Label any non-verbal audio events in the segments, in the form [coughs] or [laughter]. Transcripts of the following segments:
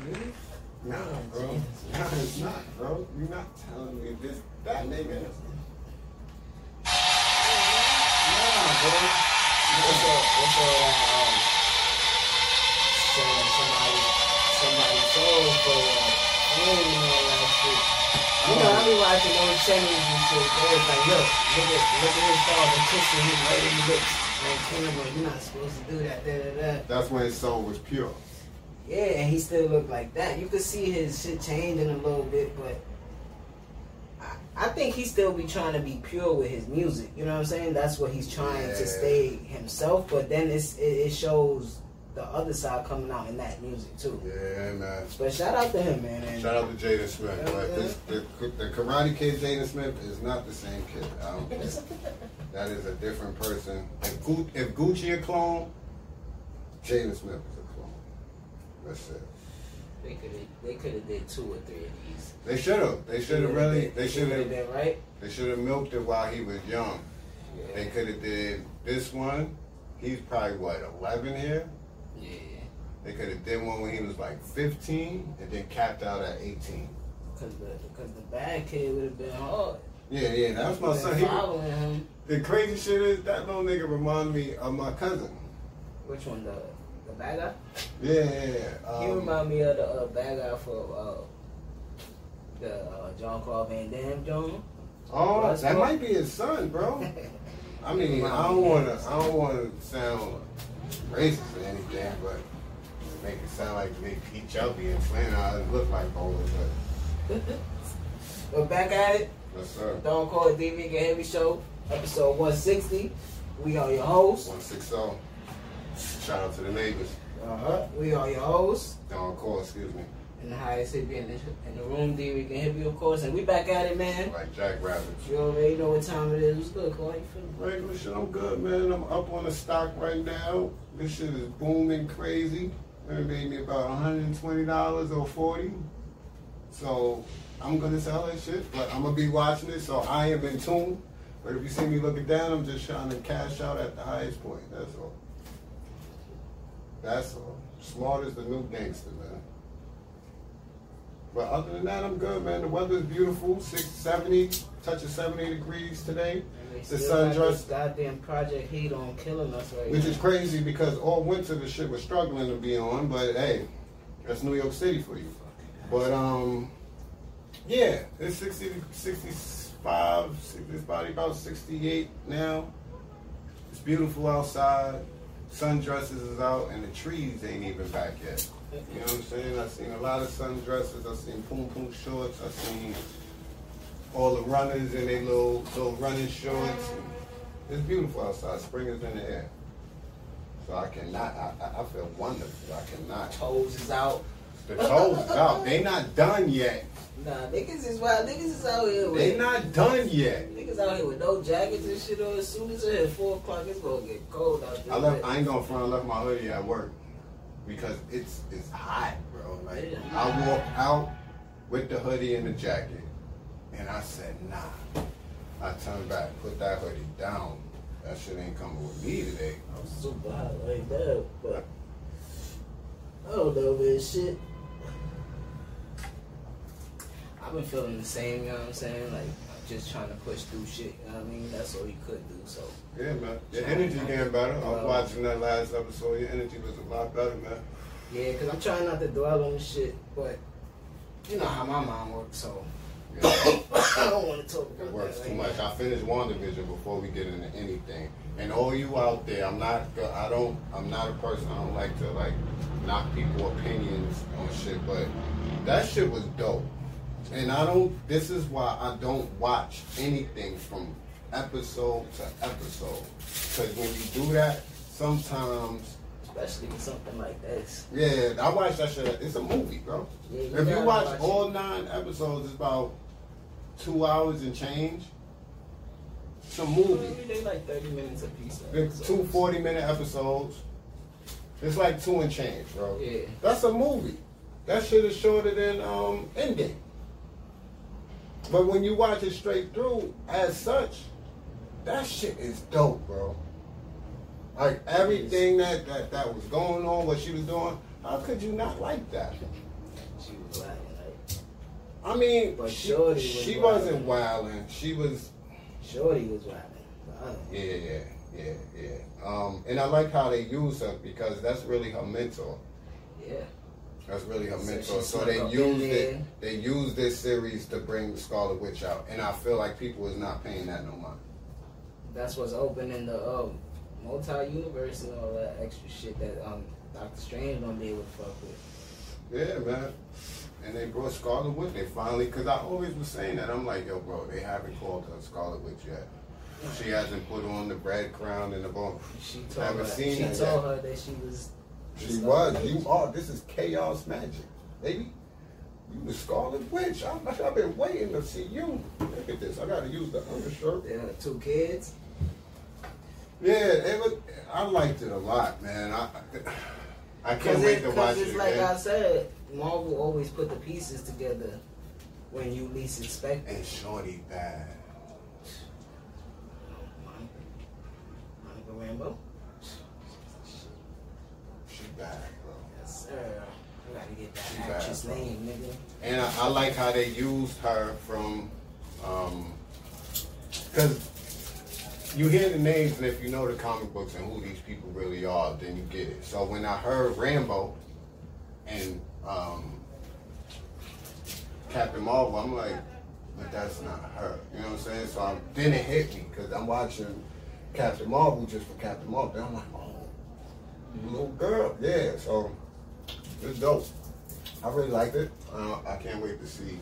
Nah, bro. Nah, it's not, bro. You're not telling me this. That nigga. Nah, bro. What's up? What's up? Um, selling somebody, somebody soul for uh, I don't even know that shit. You know, I be watching those channels and shit. They're like, look, look at, look at his father kissing his lady lips on camera. You're not supposed to do that. Da, da, da. That's when his soul was pure. Yeah, and he still looked like that. You could see his shit changing a little bit, but I, I think he still be trying to be pure with his music. You know what I'm saying? That's what he's trying Yeah. to stay himself. But then it's, it, it shows the other side coming out in that music too. Yeah, man. But shout out to him, man. And Shout out to Jaden Smith. Yeah, But this, the, the Karate Kid Jaden Smith is not the same kid. I don't care. that is a different person. If, Gu- if Gucci a clone, Jaden Smith is They could have they could have did two or three of these. They should have. They should have really. They should have right. They should have milked it while he was young. They could have did this one. He's probably what 11 here. Yeah. They could have did one when he was like 15 and then capped out at 18. Cause the cause the bad kid would have been hard. Yeah, yeah, that's my son. He, the crazy shit is that little nigga remind me of my cousin. Which one the bad guy? Yeah, yeah, yeah. He Um, remind me of the uh, bad guy for uh, the uh, John Claude Van Damme John. oh, Russ that might be his son, bro. [laughs] I mean, I don't want to, I don't want to sound racist or anything, but make it sound like they each other and playing out it look like bowlers, but [laughs] We're back at it. yes, sir. Don't call it Dricanhippie Show, episode 160. We are your hosts. 160. Shout out to the neighbors. Uh-huh. We are your hosts. Don't call, excuse me. And the highest hippie in the, in the room, D Vegan you, of course. And we back at it, man. Like Jack Rabbit. You already know what time it is. What's good, Cole? How you feeling? Regular shit, I'm good, man. I'm up on the stock right now. This shit is booming crazy. It made me about $120 or 40 So I'm gonna sell that shit, but I'm gonna be watching it, so I am in tune. But if you see me looking down, I'm just trying to cash out at the highest point. That's all. That's. Smart as the new gangster, man. But other than that, I'm good, man. The weather's beautiful. 6, 70, touch of 70 degrees today. The sun just goddamn Project Heat on killing us right Which now. is crazy because all winter the shit was struggling to be on, but hey, that's New York City for you. But um, yeah, it's 60, 65, it's probably about 68 now. It's beautiful outside. Sundresses is out, and the trees ain't even back yet. You know what I'm saying? I've seen a lot of sundresses. I've seen poom poom shorts. I've seen all the runners in their little little running shorts. It's beautiful outside. Spring is in the air. So I cannot. I, I- I feel wonderful. I cannot. Toes is out. The toes is out. They not done yet. Nah, niggas is wild. Niggas is out here with They not done yet. niggas out here with no jackets and shit on. As soon as it's four o'clock, it's gonna get cold out there. I left. I ain't gonna front. I left my hoodie at work because it's it's hot, bro. Like I walk out with the hoodie and the jacket, and I said, nah. I turned back, put that hoodie down. That shit ain't coming with me today. I'm super hot like that, but I don't know, man. Shit. I've been feeling the same, you know what I'm saying? Like, just trying to push through shit, you know what I mean? That's all you could do, so. Yeah, man. Your energy getting better. I was watching that last episode. Your energy was a lot better, man. Yeah, because I'm trying not to dwell on the shit, but you know how my mind works, so Yeah. [coughs] I don't want to talk about It works that too right much. I finished WandaVision before we get into anything. And all you out there, I'm not. I don't. I'm not a person. I don't like to like knock people opinions on shit. But that shit was dope. And I don't. This is why I don't watch anything from episode to episode. Because when you do that, sometimes. Especially with something like this. Yeah, I watch that shit. It's a movie, bro. Yeah, If you gotta watch all nine episodes, it's about two hours and change. It's a movie. They like 30 minutes a piece. It's two 40 minute episodes. It's like two and change, bro. Yeah. That's a movie. That shit is shorter than um Endgame. But when you watch it straight through, as such, that shit is dope, bro. Like everything that, that that was going on, what she was doing, how could you not like that? She was wild. I mean, But she, Shorty was she wildin'. wasn't wilding. She was, Shorty was wilding. Yeah, yeah, yeah, yeah. Um, and I like how they use her because that's really her mentor. Yeah. That's really her So mentor. she So they used it. They used this series to bring the Scarlet Witch out, and I feel like people is not paying that no mind. That's what's opening the um, multi-universe and all that extra shit that um, Doctor Strange gonna be able to fuck with. Yeah, man. And they brought Scarlet Witch. They finally, because I always was saying that. I'm like, yo, bro, they haven't called her Scarlet Witch yet. She hasn't put on the bread crown and the bone. She told her. seen she told her that she was. She was. You are. This is chaos magic, baby. You the Scarlet Witch. I, I've been waiting to see you. Look at this. I got to use the undershirt. Had two kids. Yeah, it was, I liked it a lot, man. I I can't wait it, to watch it's it like again. I said, Marvel always put the pieces together when you least expect it. And Shorty bad. Monica, Monica Rambeau. And I, I like how they used her from, um, because you hear the names, and if you know the comic books and who these people really are, then you get it. So when I heard Rambeau and um, Captain Marvel, I'm like, but that's not her. You know what I'm saying? So I, then it hit me because I'm watching Captain Marvel just for Captain Marvel. Then I'm like, oh, little girl, yeah. So it's dope. I really liked it. Uh, I can't wait to see,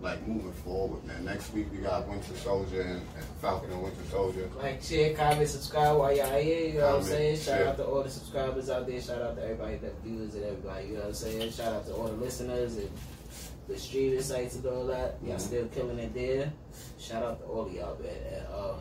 like, moving forward, man. Next week we got Winter Soldier and, and Falcon and Winter Soldier. Like, share, comment, subscribe while y'all here. You know what I'm saying? Shout share. out to all the subscribers out there. Shout out to everybody that views and everybody. You know what I'm saying? Shout out to all the listeners and the streaming sites and all that. Y'all Mhm. still killing it there. Shout out to all of y'all, man. And, uh,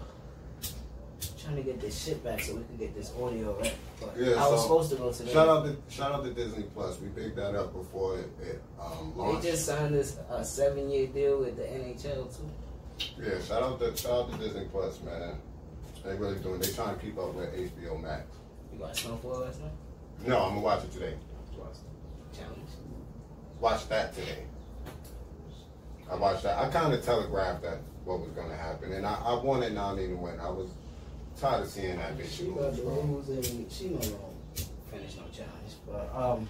trying to get this shit back so we can get this audio right. But Yeah, I was so, supposed to go today. Shout out to shout out to Disney Plus. We picked that up before it, it um, They just signed this uh, seven year deal with the NHL too. yeah, shout out to shout out to Disney Plus, man. They really doing. They trying to keep up with HBO Max. You got Snowfall last night? No, I'm gonna watch it today. Challenge. Watch that today. I watched that. I kind of telegraphed that what was gonna happen, and I, I wanted Nany to win. I was tired of seeing that bitch She lose, got the bro. rules and she no gonna finish no challenge. But um,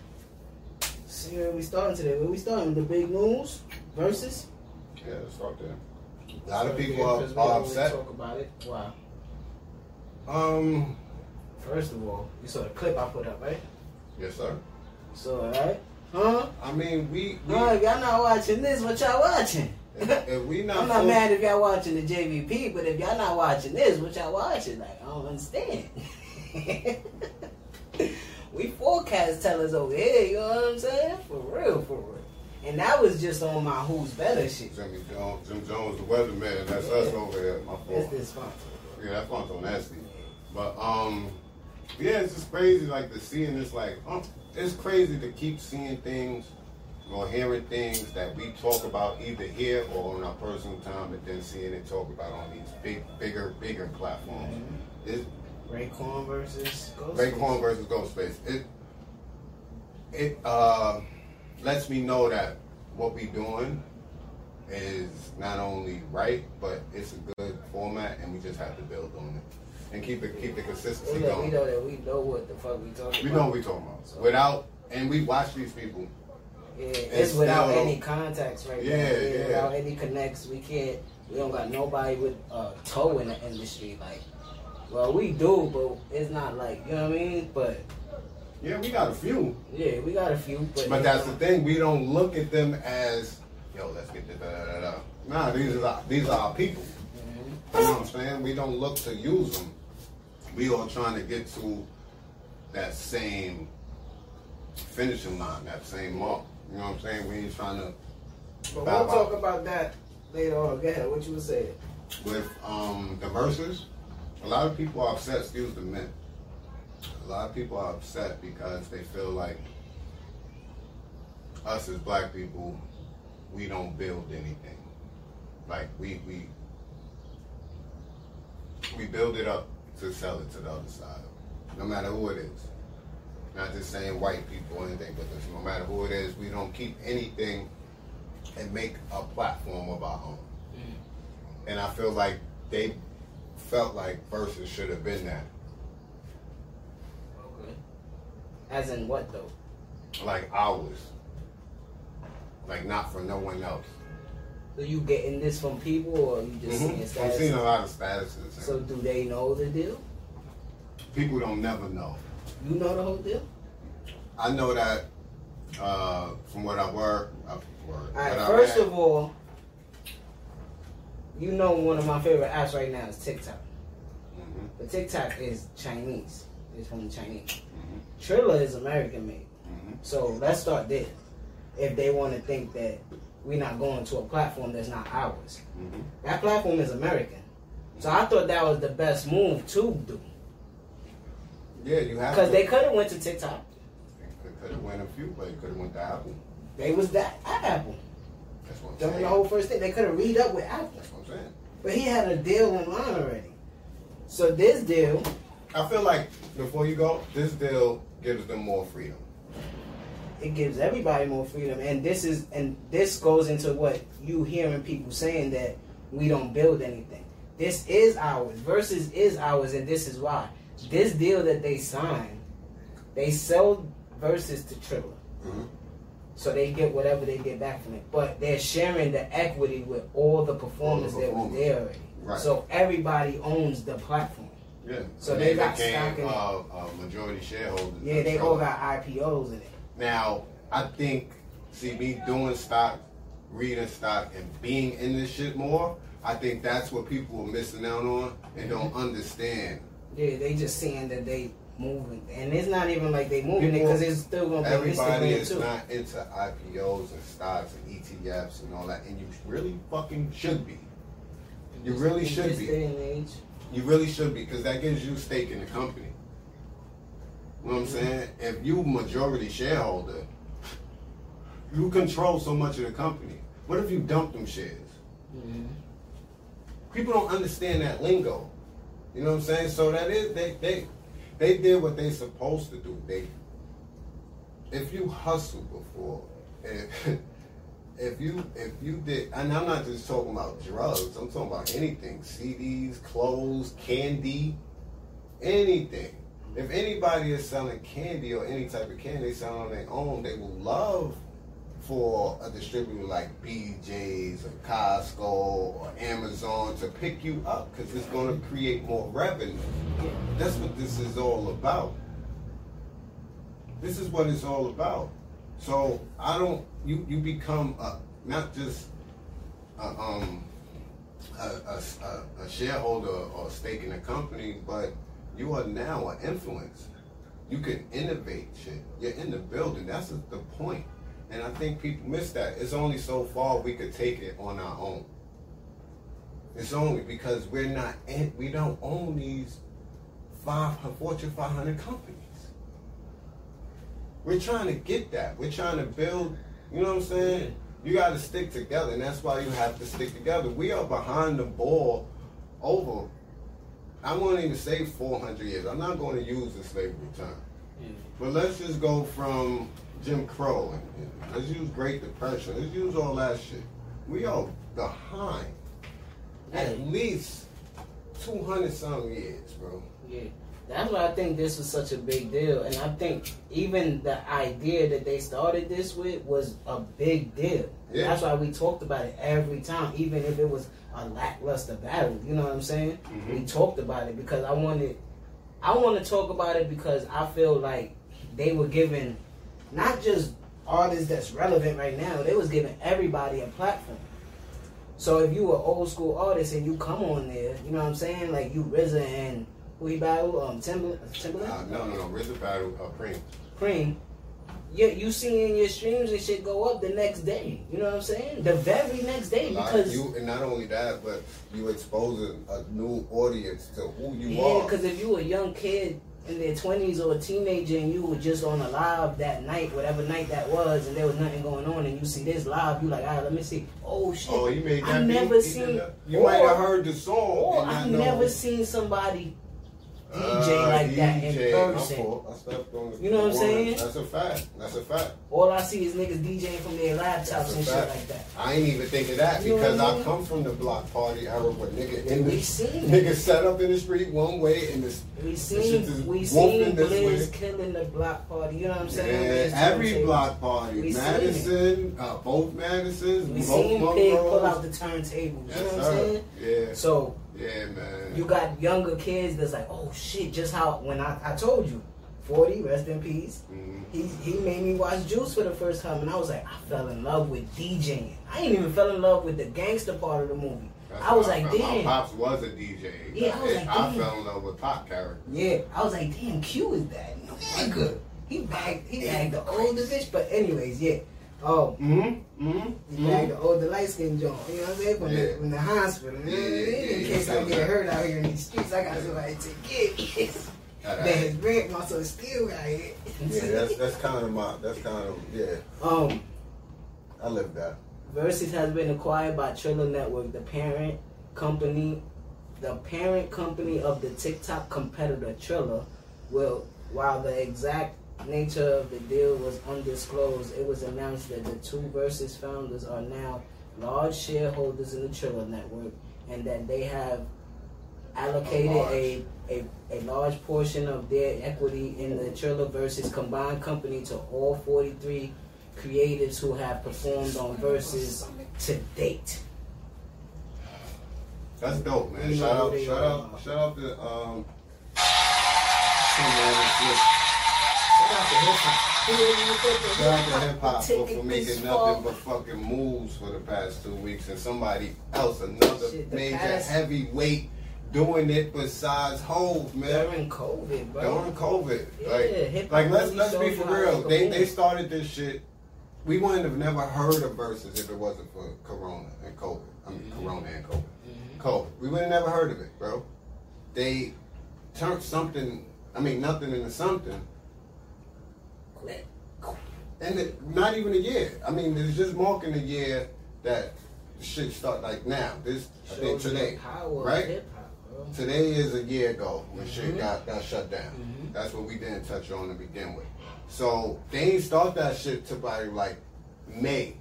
see where we starting today. Where we starting? The big news Verzuz. Yeah, let's start there. A lot of people yeah, are, 'cause are always upset. Talk about it. Wow. Um, First of all, you saw the clip I put up, right? yes, sir. So, saw it, right? Huh? I mean, we, we Huh? Y'all not watching this, what y'all watching? If, if we not, I'm not mad if y'all watching the JBP, but if y'all not watching this, what y'all watching? Like, I don't understand. [laughs] we forecast tellers over here, you know what I'm saying? For real, for real. And that was just on my who's better shit. Jimmy Jones, Jim Jones, the weatherman. That's us over here. My That's fault. this. Yeah, that Fonto nasty. But um, yeah, it's just crazy. Like the seeing this, like um, it's crazy to keep seeing things or hearing things that we talk about either here or on our personal time, and then seeing it talk about on these big, bigger, bigger platforms. It's Raekwon versus Ghost. Raekwon versus Ghostface. It it uh, lets me know that what we're doing is not only right, but it's a good format, and we just have to build on it and keep it keep the consistency We know, we know that we know what the fuck we talking about. We about. know what we talking about. so. Without and we watch these people. Yeah, it's without any contacts right Yeah, now. yeah. Without any connects, we can't. We don't got nobody with a toe in the industry. Like, well, we do, but it's not like you know what I mean. But Yeah, we got a few, yeah, we got a few. But, but that's the thing. We don't look at them as yo. Let's get the da da da. Nah, these are our, these are our people. Mhm. You know what I'm saying? We don't look to use them. We all trying to get to that same finishing line, that same mark. You know what I'm saying? We ain't trying to But we'll talk about that later on. Go ahead. What you was saying? with um, the Verzuz. A lot of people are upset. Excuse the men. A lot of people are upset because they feel like us as black people, we don't build anything. Like we we we build it up to sell it to the other side. No matter who it is. Not just saying white people or anything, but no matter who it is, we don't keep anything and make a platform of our own. Mm. And I feel like they felt like Verzuz should have been that. Okay. As in what though? Like ours. Like not for no one else. So you getting this from people, or you just Mhm. seeing I've status? seen a lot of statuses. So do they know the deal? people don't never know. You know the whole deal? I know that uh, from what I work, I work. All right. I First of all, you know one of my favorite apps right now is TikTok. Mhm, But TikTok is Chinese. It's from the Chinese. mhm, Triller is American made. mhm. So let's start there. If they want to think that we're not going to a platform that's not ours, Mhm. that platform is American. So I thought that was the best move to do Yeah, you have because they could have went to TikTok. They could have went a few, but it could have went to Apple. They was that at Apple That's what I'm during saying. the whole first thing. They could have read up with Apple, That's what I'm saying. but he had a deal in line already. So this deal, I feel like before you go, this deal gives them more freedom. it gives everybody more freedom, and this is and this goes into what you hearing people saying that we don't build anything. This is ours. Verzuz is ours, and this is why. This deal that they signed, they sell Verzuz to Triller. Mhm. So they get whatever they get back from it. But they're sharing the equity with all the performers All the that were there already. Right. So everybody owns the platform. Yeah. So And they got became stock in uh, uh, majority shareholders. Yeah, they all got IPOs in it. Now, I think, see, me doing stock, reading stock, and being in this shit more, I think that's what people are missing out on and don't understand. Yeah, they just seeing that they moving, and it's not even like they moving it because it's still gonna be Everybody is too. not into IPOs and stocks and ETFs and all that, and you really fucking should be. You really should be. day and age. You really should be, because that gives you stake in the company. You know what I'm saying? If you majority shareholder, you control so much of the company. What if you dump them shares? Mhm. People don't understand that lingo. You know what I'm saying? So that is they they they did what they supposed to do. They if you hustle before, if [laughs] if you if you did, and I'm not just talking about drugs. I'm talking about anything: CDs, clothes, candy, anything. If anybody is selling candy or any type of candy they sell on their own, they will love for a distributor like BJ's or Costco or Amazon to pick you up because it's going to create more revenue. That's what this is all about. This is what it's all about. So I don't. You you become a, not just a, um a, a, a, shareholder or stake in a company, but you are now an influence. You can innovate shit. You're in the building. That's the point. And I think people miss that. It's only so far we could take it on our own. It's only because we're not in, we don't own these five Fortune 500 companies. We're trying to get that. We're trying to build. You know what I'm saying? You got to stick together, and that's why you have to stick together. We are behind the ball over. I won't even say 400 years. I'm not going to use the slavery term. But let's just go from Jim Crow and, let's use Great Depression. Let's use all that shit. We are behind at least 200 some years, bro. Yeah. That's why I think this was such a big deal. And I think even the idea that they started this with was a big deal. Yeah. That's why we talked about it every time, even if it was a lackluster battle. You know what I'm saying? Mhm. We talked about it because I wanted I want to talk about it because I feel like they were giving not just artists that's relevant right now, they was giving everybody a platform. So if you were old school artist and you come on there, you know what I'm saying? Like you RZA and who he battle, um Timber Timbaland? Uh, no, no, no. RZA battle uh, Preem. Preem. You, you seeing your streams and shit go up the next day. You know what I'm saying? The very next day because you, and not only that, but you exposing a new audience to who you Yeah, are. because if you a young kid in their twenties or a teenager and you were just on a live that night, whatever night that was, and there was nothing going on, and you see this live, you like, ah, let me see. Oh shit! Oh, you made that. I never seen. You or- might have heard the song. Or I've never seen somebody DJ like that in DJ, person. fault. I stepped You know what I'm saying? That's a fact. That's a fact. All I see is niggas DJing from their laptops and shit like that. I ain't even think of that You because I I come from the block party era where nigga in We the it. set up in the street one way and this We seen is we seen this Blizz killing the block party. You know what I'm Yeah, saying? Blizz every block party, We Madison, uh, both Madisons, We both seen Pig pull out the turntables. Yes, you know what I'm saying? Yeah, So yeah, man. you got younger kids that's like, oh shit, just how when I, I told you, 40, rest in peace. Mhm. He he made me watch Juice for the first time, and I was like, I fell in love with DJing. I ain't even fell in love with the gangster part of the movie. That's I was like, felt. My damn. pops was a DJ. Yeah, I was like, I damn. fell in love with pop character. Yeah, I was like, damn, Q is that nigga. He bagged he bagged the older bitch, but anyways, yeah. Oh, Mm-hmm. Mm-hmm. bagged the older light skinned joint. You know what I'm saying? From, Yeah. the, from the hospital. Yeah, yeah, in case. I get hurt out here in these streets, I got somebody to get. That his grandma so still got hit. Yeah, that's that's kind of my that's kind of yeah. um. I live that. Verzuz has been acquired by Triller Network, the parent company, the parent company of the TikTok competitor Triller. Will while the exact nature of the deal was undisclosed, it was announced that the two Verzuz founders are now large shareholders in the Triller Network, and that they have allocated a, a, a large portion of their equity in the Triller Verzuz combined company to all 43 creatives who have performed on Verzuz to date. That's dope, man. Shout out, shout out, shout out to um. Shout out to hip hop. Shout out to hip hop for, for making nothing but fucking moves for the past two weeks, and somebody else, another Shit, major past- heavyweight, doing it besides Hove, man. During COVID, bro. During COVID, Yeah, like, like let's really let's be for real. it They they started this shit. We wouldn't have never heard of Verzuz if it wasn't for Corona and COVID. I mean, Mm-hmm. Corona and COVID. COVID. We would have never heard of it, bro. They turned something. I mean, nothing into something. And it, not even a year. I mean, it's just marking a year that shit start like now. This I think Shows you the today, right? hip hop, bro. Today is a year ago when shit Mhm. got, got shut down. Mhm. That's what we didn't touch on to begin with. So they ain't start that shit to by like May.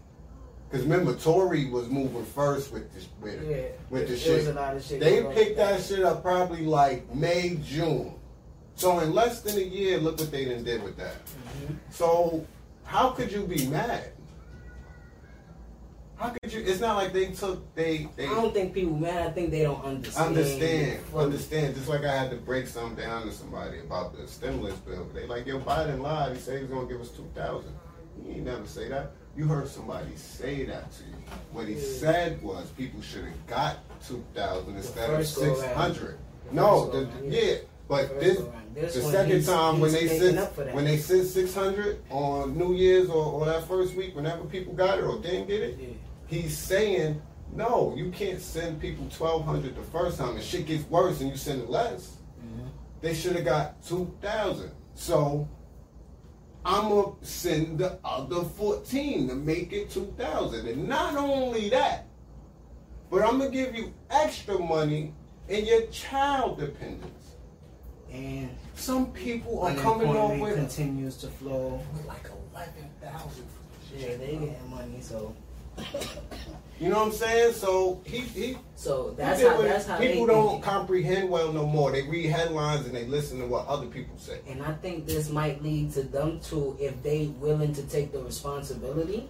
Cause remember Tory was moving first with this with, Yeah, with the shit. a lot of shit They picked that shit up probably like May, June. So in less than a year, look what they done did with that. Mhm. So how could you be mad? How could you? It's not like they took they they I don't think people mad. I think they don't understand. understand understand. Just like I had to break something down to somebody about the stimulus bill. They like yo Biden lied. He said he was gonna give us two thousand. He ain't never say that. You heard somebody say that to you. What he Yeah. said was people should have got two thousand instead of first go round. six hundred. No, the, yeah. But this. This the second time when they making said up for that. when they said six hundred on New Year's or, or that first week, whenever people got it or didn't get it, Yeah. he's saying, no, you can't send people twelve hundred the first time, and shit gets worse, and you send it less. Mhm. They should have got two thousand. So I'm gonna send the other fourteen to make it two thousand, and not only that, but I'm gonna give you extra money in your child dependence. And Some people are coming unemployment with continues to flow. like eleven thousand. Yeah, they getting money, so You know what I'm saying? So he he so that's People- how that's how people don't comprehend well no more. They read headlines and they listen to what other people say. And I think this might lead to them to, if they willing to take the responsibility,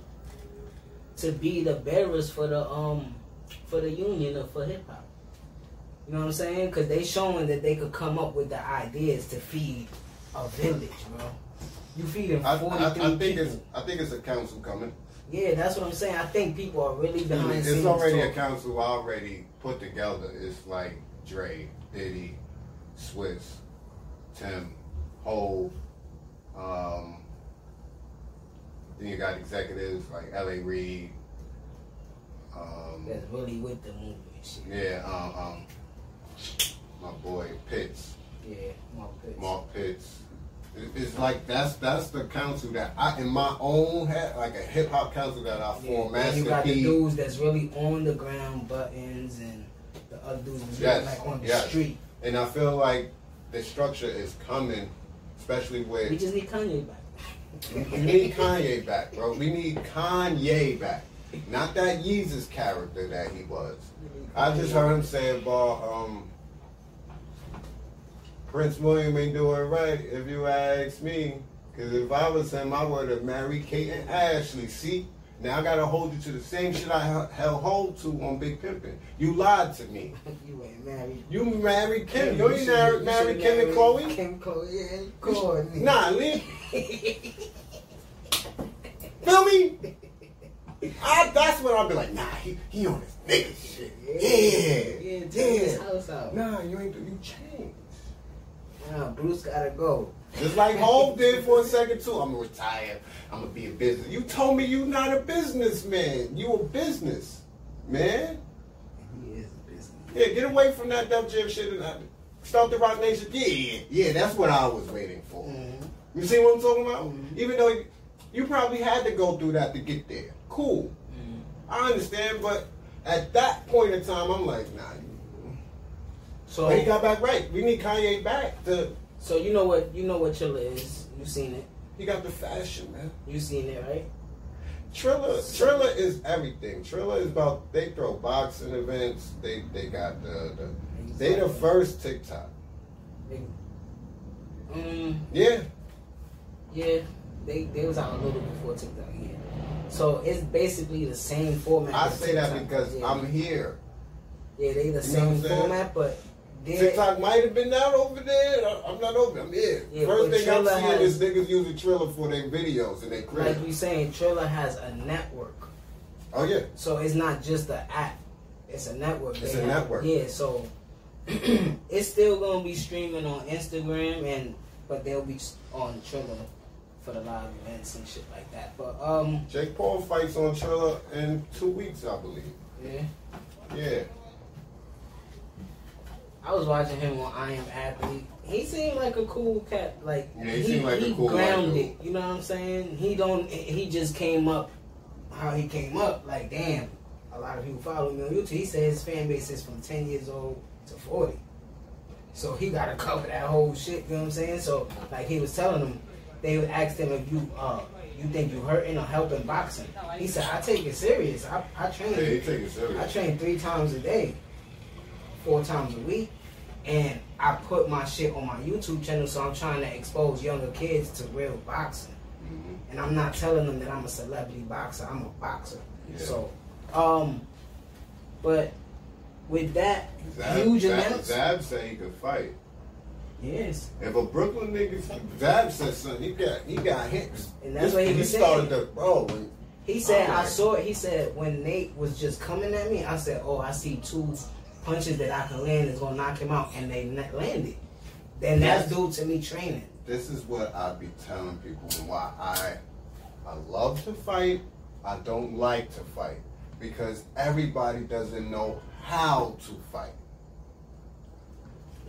to be the bearers for the um for the union or for hip hop. You know what I'm saying? Because they showing that they could come up with the ideas to feed a village, bro. You feeding I, 43 I, I think people. it's I think it's a council coming. Yeah, that's what I'm saying. I think people are really behind It's scenes. already a council already put together. It's like Dre, Diddy, Swizz, Tim, Hove. Um, then you got executives like L.A. Reid. Um, That's really with the shit. yeah, um, um, my boy Pitts. Yeah, Mark Pitts. Mark Pitts. It's like that's that's the council that I in my own head, like a hip hop council that I Yeah, formed. then you Master got the P. dudes that's really on the ground, buttons, and the other dudes that's really like on the yes. street. And I feel like the structure is coming, especially with We just need Kanye back. we need Kanye back, bro. We need Kanye back. Not that Yeezus character that he was. I just heard him say about um, Prince William ain't doing right, if you ask me. Because if I was him, I would have married Kate and Ashley. See? Now I gotta hold you to the same shit I held hold to on Big Pimpin'. You lied to me. [laughs] you ain't married. You married Kim. You ain't should- married, you married Kim and Khloé? Kim, Khloé, yeah, Kourtney. Nah, leave. [laughs] Feel me? I, that's when I'll be like, nah, he, he on his nigga shit. Yeah, Yeah, take his house out. Nah, you ain't, do you changed. Nah, Bruce gotta go. Just like Hov did for a second too. I'm gonna retire. I'm gonna be a business. You told me you not a businessman. You a business man. He is a business. Yeah, get away from that Def Jam shit and uh, start the Roc Nation. Yeah, yeah, yeah. That's what I was waiting for. Mhm. You see what I'm talking about? Mhm. Even though you, you probably had to go through that to get there. Cool. Mhm. I understand, but at that point in time, I'm like, nah. So, But he got back right. We need Kanye back. To so you know what you know what Triller is. You seen it. he got the fashion, man. You seen it, right? Triller, Triller is everything. Triller is about they throw boxing events. They they got the, the they the first TikTok. Um, Yeah, yeah, they they was out a little before TikTok. Yeah. So it's basically the same format. I say that because yeah. I'm here. Yeah, they the You same format, but they TikTok might have been out over there. I'm not over. I'm here. Yeah, First thing I'm seeing has- is niggas using Triller for their videos and like crib. we saying, Triller has a network. Oh yeah, So it's not just the app; it's a network. It's They a have- network. Yeah, so [clears throat] it's still gonna be streaming on Instagram, and but they'll be on Triller for the live events and shit like that. But um, Jake Paul fights on Triller in two weeks, I believe. yeah, Yeah, I was watching him on I Am Athlete. He seemed like a cool cat. Like Yeah, he seemed like a cool grounded. You know what I'm saying? He don't. He just came up how he came up. Like damn, a lot of people follow me on YouTube. He said his fan base is from 10 years old to 40. So he got to [laughs] cover that whole shit. You know what I'm saying? So like he was telling them, they would ask him if you uh you think you hurting or helping boxing. He said I take it serious. I I train. yeah, he take it I train three times a day, four times a week, and I put my shit on my YouTube channel. So I'm trying to expose younger kids to real boxing, Mhm. and I'm not telling them that I'm a celebrity boxer. I'm a boxer. Yeah. So, um, but with that Zab, huge Zab, announcement, Zab said he could fight. Yes, If a Brooklyn nigga, Zab said something, he got he got hit. And that's what he was started saying. to. Oh, when, he said I saw it. He said when Nate was just coming at me, I said, oh, I see two punches that I can land is gonna knock him out, and they landed. And that's Yes. due to me training. this is what I be telling people and why I I love to fight. I don't like to fight because everybody doesn't know how to fight.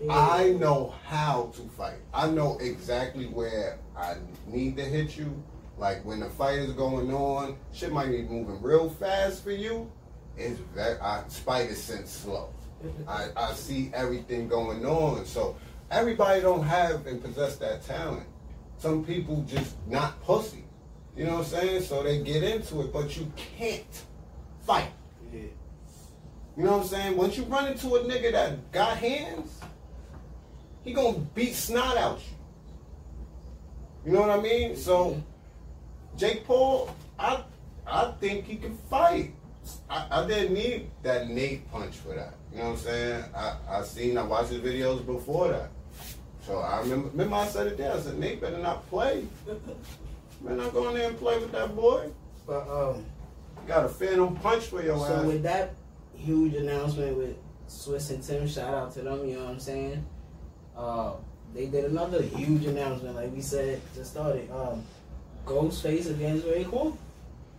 I know how to fight. I know exactly where I need to hit you. Like when the fight is going on, shit might be moving real fast for you. It's very I spider sense slow. [laughs] I, I see everything going on. So everybody don't have and possess that talent. Some people just not pussy. You know what I'm saying? So they get into it, but you can't fight. Yeah. You know what I'm saying? Once you run into a nigga that got hands, he gonna beat snot out you. You know what I mean? So Jake Paul, I I think he can fight. I, I didn't need that Nate punch for that. You know what I'm saying? I, I seen I watched his videos before that. So I remember remember I said it there. I said Nate better not play. Better not go in there and play with that boy. But um, You got a phantom punch for your so ass. So with that huge announcement with Swizz and Tim, shout out to them. You know what I'm saying? Uh, they did another huge announcement, like we said to start it. Um, Ghostface against Raekwon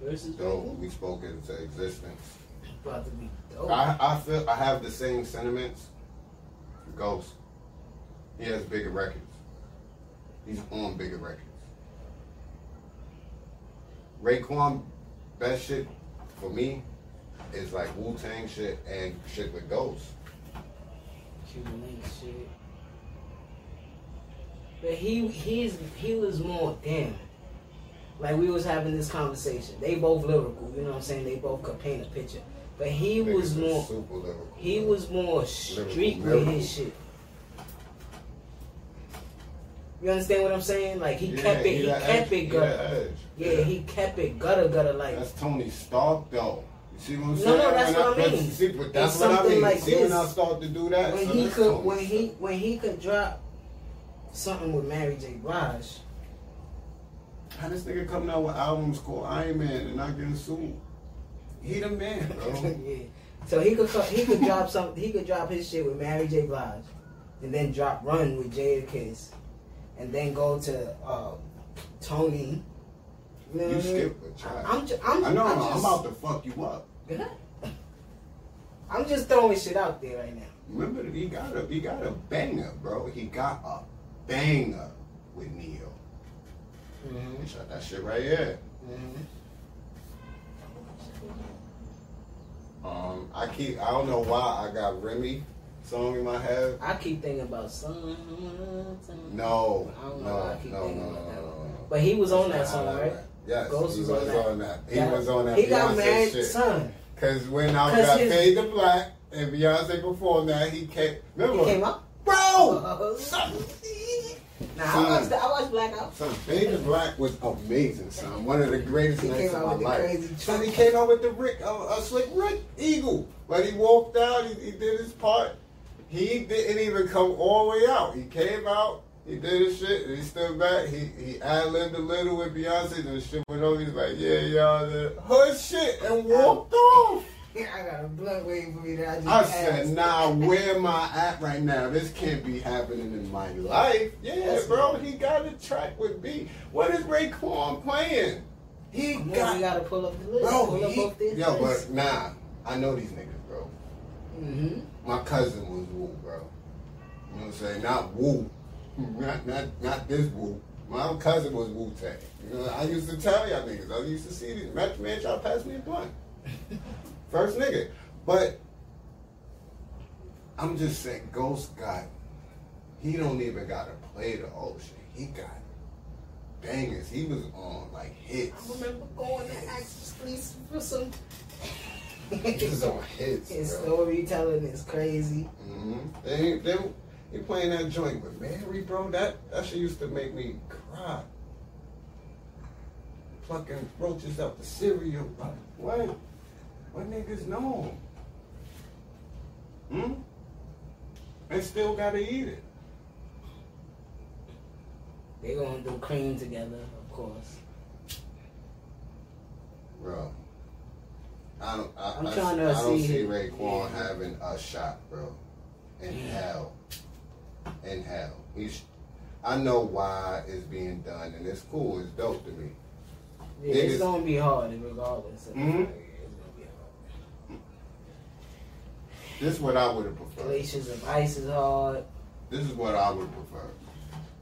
versus Raekwon. we spoke into existence. About to be dope. I, I feel I have the same sentiments. Ghost. He has bigger records. He's on bigger records. Raekwon, best shit for me is like Wu Tang shit and shit with Ghost. Cuban Linx shit. But he he's he was more damn. Like we was having this conversation. They both lyrical, you know what I'm saying? They both could paint a picture. But he Niggas was more super lyrical. he bro. was more street with lyrical. his shit. You understand what I'm saying? Like he Yeah, kept it he kept edge, it gutter. edge. Yeah, he kept it gutter gutter like That's Tony Stark though. You see what I'm No, saying? no, no, that's When what I but mean. See, but that's It's what I something mean. like see when. I start to do that. when so he could when he when he could drop something with Mary J. Blige. How this nigga coming out with albums called Iron Man and not getting sued? He the man, [laughs] bro. yeah. So he could co- he could drop some he could drop his shit with Mary J. Blige, and then drop Run with Jadakiss, and then go to uh, Tony. You, know You what I mean? skipped a track. I'm ju- I'm I know. I'm, I'm, about to fuck you up. I'm just throwing shit out there right now. Remember, that he got a he got a banger, bro. He got a banger with Ne-Yo. Mm-hmm. He shot that shit right here. Um, I keep. I don't know why I got Remy song in my head. I keep thinking about some. No, I don't know no, why I no, keep no, no, thinking no, about that no, no. But he was on that song, right? went. Yes, Ghost he was was, on that. that. He was on that He got Beyonce married, shit. son. Cause when I 'Cause got his- Fade to Black and Beyonce performed that, he came. Remember, He came up. bro. Uh, son, Nah, I watched, I watched Blackout. son, Fade to Black was amazing, son. One of the greatest He nights of my life. Son, he came out with the Rick, uh, a slick Rick Eagle, but he walked out. He, he did his part. He didn't even come all the way out. He came out. He did his shit. And he stood back. He he ad libbed a little with Beyonce, and the shit went over. He's like, yeah, y'all, the hood shit, and walked off. [laughs] I got a blunt waiting for me that I just I passed. said, nah, [laughs] where am I at right now? This can't be happening in my life. Yeah, That's bro, right. he got a track with B. What is Raekwon playing? He Come got, we gotta pull up the list. bro, pull he, both these yo, lists. but nah, I know these niggas, bro. Mm-hmm. My cousin was Wu, bro. You know what I'm saying? Not Wu, not not not this Wu. My cousin was Wu Tang. You know, I used to tell y'all niggas. I used to see these. Method Man try to pass me a blunt. [laughs] First nigga. But I'm just saying, Ghost got. He don't even gotta play the ocean. He got bangers. He was on like hits. I remember going to Access Police for some. He was on hits, His bro. storytelling is crazy. Mm-hmm. They, they, they playing that joint with Mary, bro. That that shit used to make me cry. Plucking roaches out the cereal. What? What niggas know? Hmm? They still gotta eat it. They gonna do cream together, of course. Bro. I don't I, I'm I, trying to I don't see see it. Raekwon Yeah. having a shot, bro. In hell. In hell. He's I know why it's being done and it's cool, it's dope to me. Yeah, it's gonna be hard regardless. Of Mhm. It's gonna be hard. This is what I would have preferred. Glaciers of Ice is hard. This is what I would prefer.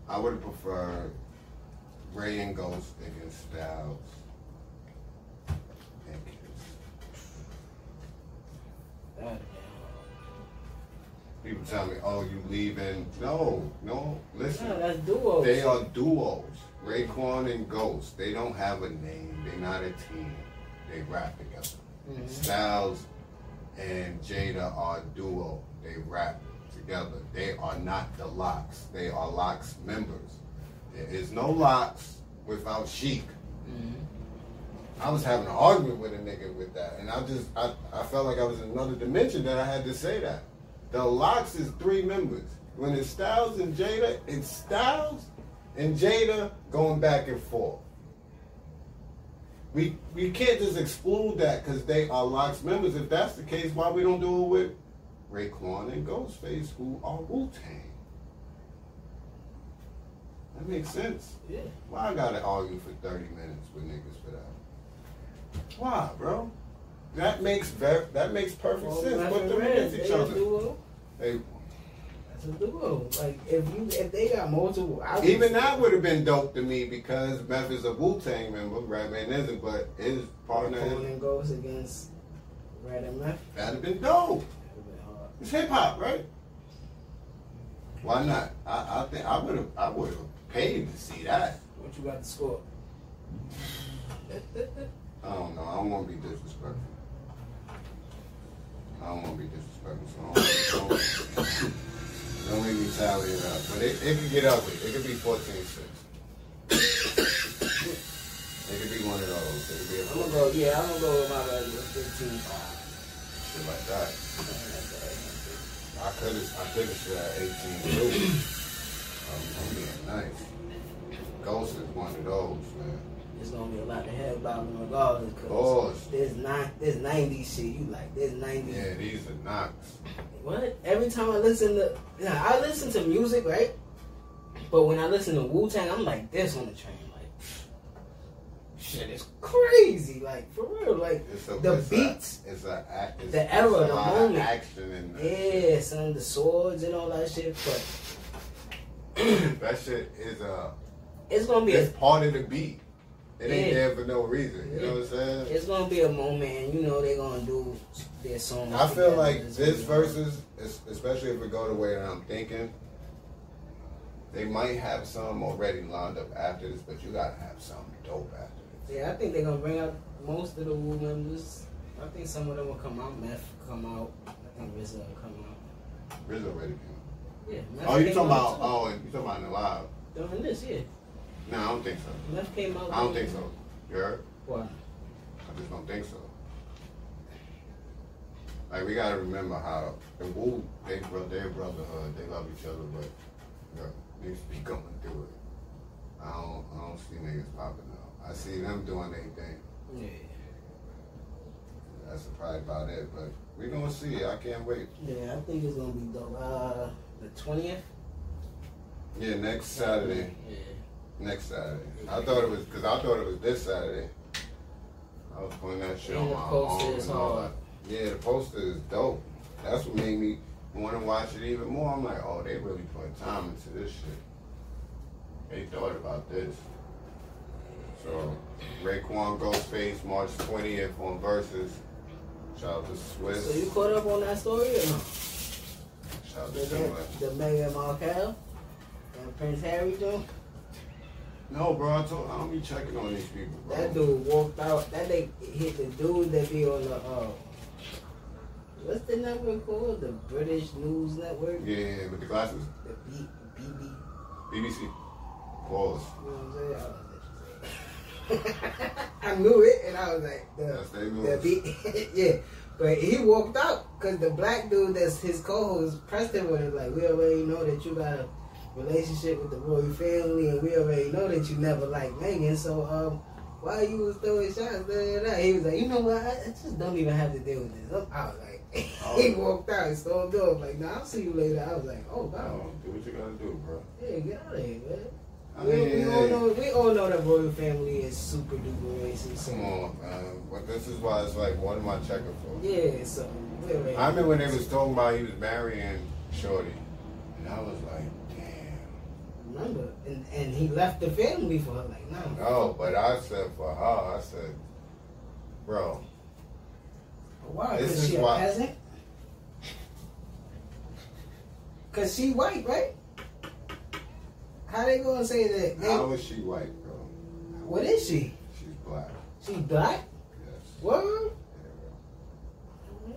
I would have preferred Ray and Ghost against Styles and Kiss. Have People tell me, "Oh, you leaving?" No, no. Listen. No, that's duos. they are duos. Raekwon and Ghost. They don't have a name. They're not a team. They rap together. Mhm. Styles and Jada are a duo. They rap together. They are not the LOX. They are LOX members. There is no LOX without Sheek. Mhm. I was having an argument with a nigga with that, and I just I, I felt like I was in another dimension that I had to say that. The LOX is three members. When it's Styles and Jada, it's Styles and Jada going back and forth. We we can't just exclude that because they are LOX members. If that's the case, why we don't do it with Raekwon and Ghostface, who are Wu Tang? That makes sense. Yeah. Why I gotta argue for 30 minutes with niggas for that? Why, bro? That makes ver- that makes perfect Well, sense. Put them against each other. They, A duo. Like if you if they got multiple, I even that would have been dope to me because Meth is a Wu Tang member, Redman isn't, but his partner is, goes against Red and Meth. that'd have been dope. That would have been. It's hip hop, right? Why not? I, I think I would have I would have paid to see that. What you got to score? I don't know. I don't want to be disrespectful. I don't want to be disrespectful, so don't, make me tally it up. But it, it could get ugly. It could be 14-6. It could be one of those. It could be a I'm gonna go. Yeah, I'm gonna go with my regular 15 5. shit like that. I could have I could have said 18 too. [coughs] I'm, I'm being nice. Ghost is one of those, man. It's gonna be a lot to have about them regardless. Cause there's nine, there's 90 shit. You like there's 90. Yeah, these are knocks. What? Every time I listen to, yeah, I listen to music, right? But when I listen to Wu Tang, I'm like this on the train, like shit is crazy, like for real, like a, the it's beats, A, it's a, it's, the era, the moment. action in that. yeah, son, the swords and all that shit. But [clears throat] that shit is a. it's gonna be a, It's part of the beat. It ain't Yeah. there for no reason. You know what I'm saying? it's gonna be a moment, and you know they're gonna do their song. I feel like this versus, especially if it go the way that I'm thinking, they might have some already lined up after this, but you gotta have something dope after this. Yeah, I think they're gonna bring out most of the Wu members. I think some of them will come out. Meth come out. I think RZA will come out. Rizzo already came. Yeah. Meth Oh, you talking about? too. Oh, you talking about in the live? During this, yeah. No, I don't think so. Meth came out. I don't think so. You heard? Why? I just don't think so. Like we gotta remember how the Wu, they bro, their brotherhood, they love each other, but you know, niggas be [laughs] going through it. I don't, I don't see niggas popping out. I see them doing their thing. Yeah. That's probably about it. But we gonna see. I can't wait. Yeah, I think it's gonna be dope. Uh, the twentieth. Yeah, next Saturday. Yeah. Next Saturday. I thought it was because I thought it was this Saturday. I was putting that shit And on my poster phone is and all that. Yeah, the poster is dope. That's what made me want to watch it even more. I'm like, oh, they really put time into this shit. They thought about this. So, Raekwon Ghostface, March 20th on Verzuz. Shout out to Swizz. So you caught up on that story or no? Shout out The, to Swizz. the, the Meghan Markle and Prince Harry joint. No, bro, I, told, I don't be checking on these people, bro. That dude walked out. That they hit the dude that be on the uh, what's the network called? The British News Network. Yeah, with the glasses. The B, BB. BBC. Pause. You know what I'm saying? I, was like, [laughs] I knew it, and I was like, the, the. [laughs] Yeah. But he walked out because the black dude that's his co-host pressed him with it. Like, we already know that you got a relationship with the royal family, and we already know that you never liked Meghan. So, um, why you was throwing shots? Da, da, da. He was like, you know what? I, I just don't even have to deal with this. I'm, I was like, [laughs] he walked out and stormed off. Like, nah, I'll see you later. I was like, oh wow, Oh, do what you gotta do, bro. yeah, get out of here, man. I We, mean, we all know we all know that royal family is super duper racist. Come on, man. But this is why it's like, what am I checking for? Yeah, so we already- I remember when they was talking about he was marrying Shorty, and I was like. Remember, and and he left the family for her. Like, no, No, but I said for her, I said, bro, why? this is she a peasant. Cause she white, right? How they gonna say that? They, how is she white, bro? what is she? She's black. She black? Yes. What? Yeah, mm-hmm. bro.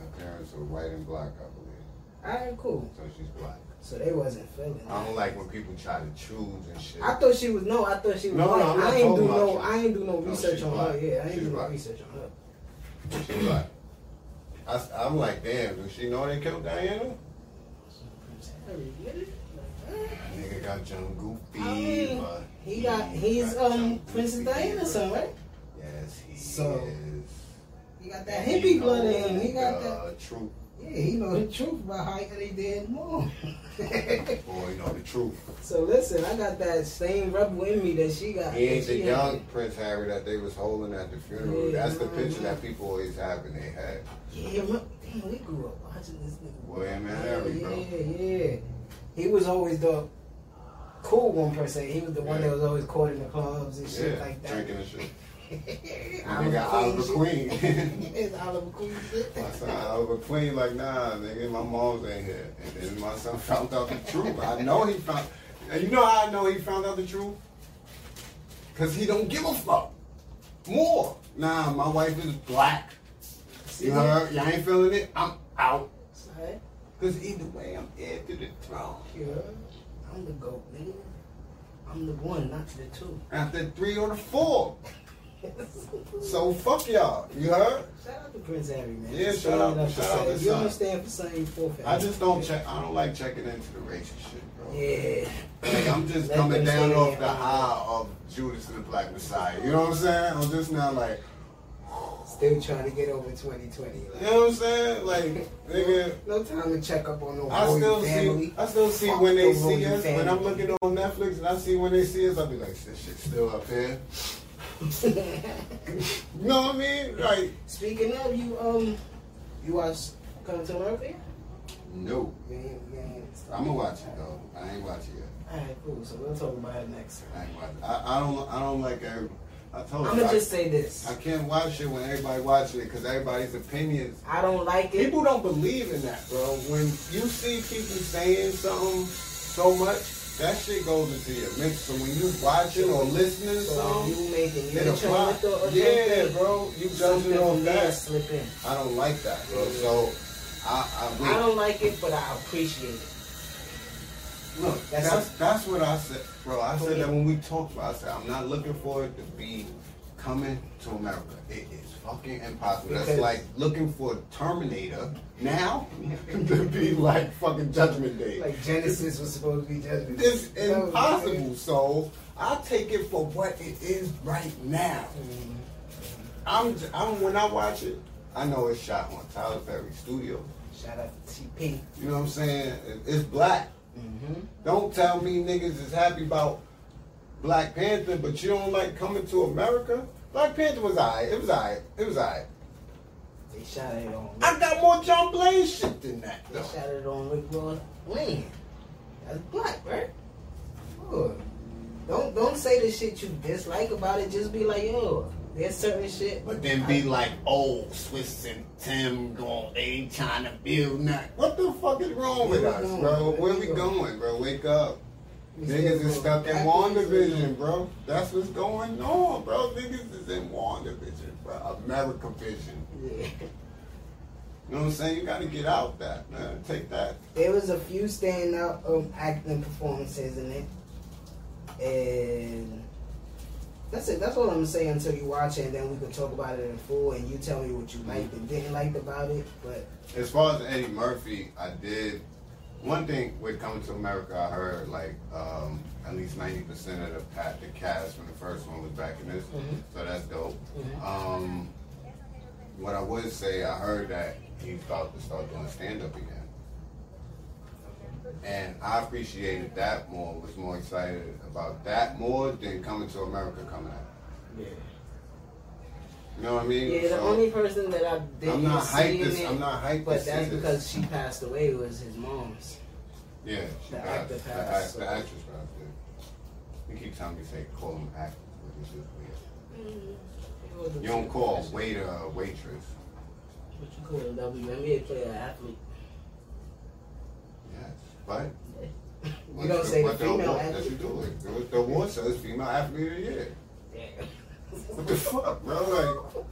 Her parents are white and black, I believe. Alright, cool. So she's black. So they wasn't feeling. I don't like when people try to choose and shit. I thought she was no. I thought she was No, no. I'm not I ain't do no. you. I ain't do no No, research she's on black. her. Yeah, I ain't She's do no black. research on her. She's black. I, am like, damn, does she know they killed Diana? Prince Harry, get it? Nigga got John Goofy, I mean, but He got he's um Princess Goofy. Diana's son, right? Yes, he So, is. He got that hippie blood in him. He got that. the truth. Yeah, he know the truth about how he did more. [laughs] Boy, you know the truth. so listen, I got that same rebel in me that she got. He ain't the young had. Prince Harry that they was holding at the funeral. Yeah, That's the picture nah. that people always have in their head. Yeah, remember, damn, we grew up watching this nigga. William and yeah, Harry, bro. Yeah, yeah. He was always the cool one per se. He was the one that was always caught in the clubs and shit like that. drinking and shit. [laughs] Nigga, Oliver Queen. [laughs] it's Oliver Queen shit. My son Oliver Queen, like, nah, nigga, my mom's ain't here. And then my son [laughs] found out the truth. I know he found, and you know how I know he found out the truth? Cause he don't give a fuck. More. Nah, my wife is black. See heard? Y'all ain't feeling it? I'm out. Cause either way, I'm heir to the throne. Yeah. I'm the GOAT, nigga. I'm the one, not the two. After three or the four. [laughs] So fuck y'all. You heard? Shout out to Prince Harry, man. Yeah, shout out- shout out to You son. understand for for I just don't check. I don't like checking into the racist shit, bro. Yeah. Like I'm just Let coming down off the high of Judas and the Black Messiah. You know what I'm saying? I'm just now like, Still trying to get over 2020. you know what I'm saying? Like, nigga. no time to check up on no I still family. see, I still see Fuck when they the see us. When I'm looking on Netflix and I see when they see us, I'll be like, this shit's still up here. [laughs] You know what I mean? Like, Speaking of you, um, you watch Coming to America? no. You ain't- you ain't- I'm gonna watch it though. I ain't watch it yet. Alright, cool. So we'll talk about it next. I ain't watch it. I, I don't. I don't like every. I told I'm gonna just say this. I can't watch it when everybody watches it because everybody's opinions I don't like it. People don't believe in that, bro. When you see people saying something so much, that shit goes into your mix. So when you watching or listening to So something, you making it you apply. Yeah, bro. You judging on that. slip in. I don't like that, bro. So I, I. I don't like it, but I appreciate it. Look, That's that's that's, what I said, bro. I said me. that when we talked I said I'm not looking for it to be coming to America. It is fucking impossible. That's like looking for Terminator now [laughs] to be like fucking Judgment Day. Like Genesis was supposed to be Judgment. It's That was- impossible. So I take it for what it is right now. Mhm. I'm, I'm when I watch it, I know it's shot on Tyler Perry Studio. Shout out to TP. You know what I'm saying? It's black. Mm-hmm. Don't tell me niggas is happy about Black Panther, but you don't like coming to America. Black Panther was alright. It was alright. It was alright. They shot it on. I got more John Blaze shit than that They though. shot it on Rick Ross land. That's black, right? Don't don't say the shit you dislike about it. Just be like, yo, there's certain shit. But then be like, oh, Swizz and Tim going, they ain't trying to build nothing. What the fuck is wrong with Where us, going? bro? Where Where we we going? going, bro? Wake up. Niggas is stuck in. WandaVision, bro. That's what's going on, bro. Niggas is in WandaVision, bro. America Vision. Yeah. You know what I'm saying? You gotta get out that, man. Take that. There was a few standout um, acting performances in it, and that's it. That's all I'm gonna say until you watch it, and then we can talk about it in full, and you tell me what you liked and didn't like about it. But As far as Eddie Murphy, I did one thing with Coming to America. I heard like um, at least ninety percent of the pat the cast from the first one was back in this, Mhm. so that's dope. Mhm. Um, what I would say, I heard that he's about to start doing stand up again. And I appreciated that more, was more excited about that more than coming to America coming out. yeah, You know what I mean? yeah. The So, only person that I didn't I'm not hyped. This, it, I'm not hyped. but that's because she passed away was his mom's. Yeah, she The passed. actor The, passed, act- so- the actress passed. Yeah. You keep telling me say call him but this is weird. Mm-hmm. You don't call waiter a waitress. What you call a WNBA player, athlete? Yes, but [laughs] You don't say the female award, Yes, you do it. The, the award says female athlete of the year. Yeah. What the fuck, bro? Like,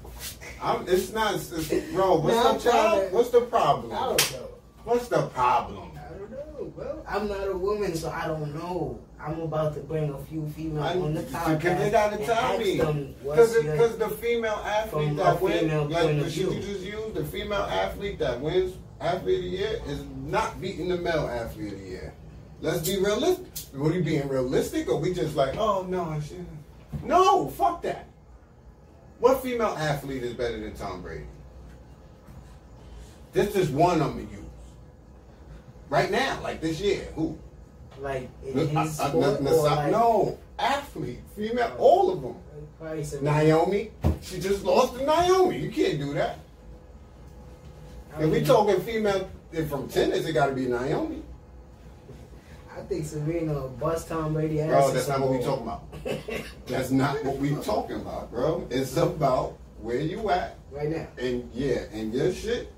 I'm. It's not. It's, bro, what's the problem? What's the problem? I don't know. What's the problem? I don't know, bro. I'm not a woman, so I don't know. I'm about to bring a few females I, on the podcast. because they gotta tell me. Because the female athlete that wins, like point of the shit you just used, the female athlete that wins athlete of the year is not beating the male athlete of the year. Let's be realistic. What are you being realistic, or we just like, oh no, shit. No, fuck that. What female athlete is better than Tom Brady? This is one I'm gonna use. Right now, like this year. Who? like in Uh, his uh, sport no, or like, no, athlete, female, all of them. Naomi, she just lost to Naomi. You can't do that. I If we talking female from tennis, it got to be Naomi. I I think Serena will bust Tom Brady ass. Bro, that's not what we bowl. talking about. That's not what we talking about, bro. It's about where you at right now. and yeah, and your shit.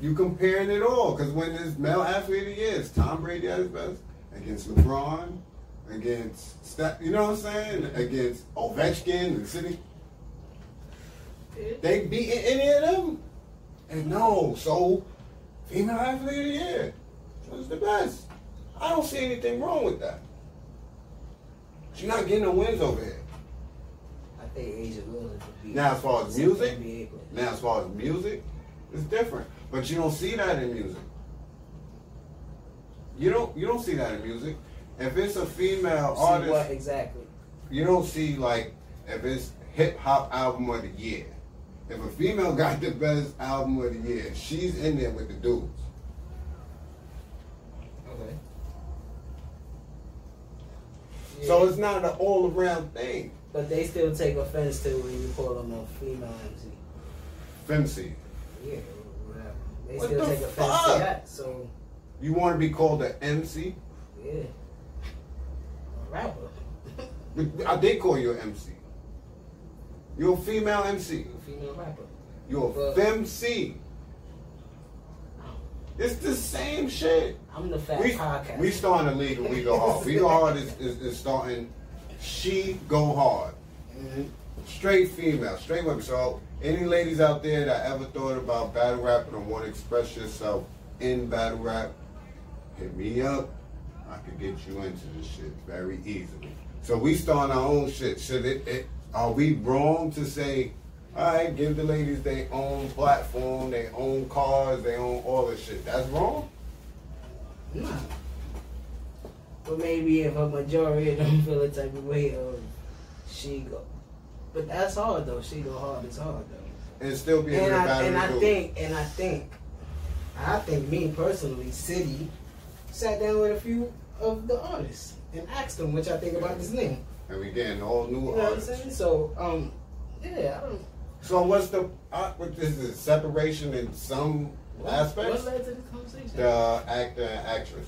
You comparing it all because when this male athlete of the year is Tom Brady at his best against LeBron, against Steph, you know what I'm saying? Against Ovechkin and City, they beating any of them. And no, so female athlete of the year was the best. I don't see anything wrong with that. She's not getting no wins over here. I think A'ja Wilson could be. Now, as far as music, NBA now as far as music, it's different. But you don't see that in music. You don't you don't see that in music. If it's a female See artist, what exactly? you don't see like if it's hip hop album of the year. If a female [laughs] got the best album of the year, she's in there with the dudes. Okay. So it's not an all around thing. But they still take offense to when you call them a female MC. Femc. Yeah, whatever. They What still the take offense fuck? to that. So You want to be called an MC? yeah, a rapper, I did call you an MC. You're a female MC. a female rapper. You're a But- femc. It's the same shit. I'm the fat We, podcast. we starting to lead and we go hard. We go hard is, is, is starting. She go hard. Mhm. Straight female, straight women. So any ladies out there that ever thought about battle rapping or want to express yourself in battle rap, hit me up. I could get you into this shit very easily. So we starting our own shit. Should it, it are we wrong to say, all right, give the ladies their own platform, their own cars, their own all this shit? That's wrong. Nah. But maybe if a majority of them feel the type of way of she go. But that's hard though. She go hard. It's hard though. And still be And I and I think and I think I think me personally, City sat down with a few of the artists and asked them what y'all think about this name. And we getting all new You know what I'm artists. saying? So um yeah, I don't So what's the uh, what is it separation in some aspects? What led to this conversation? The actor and actress.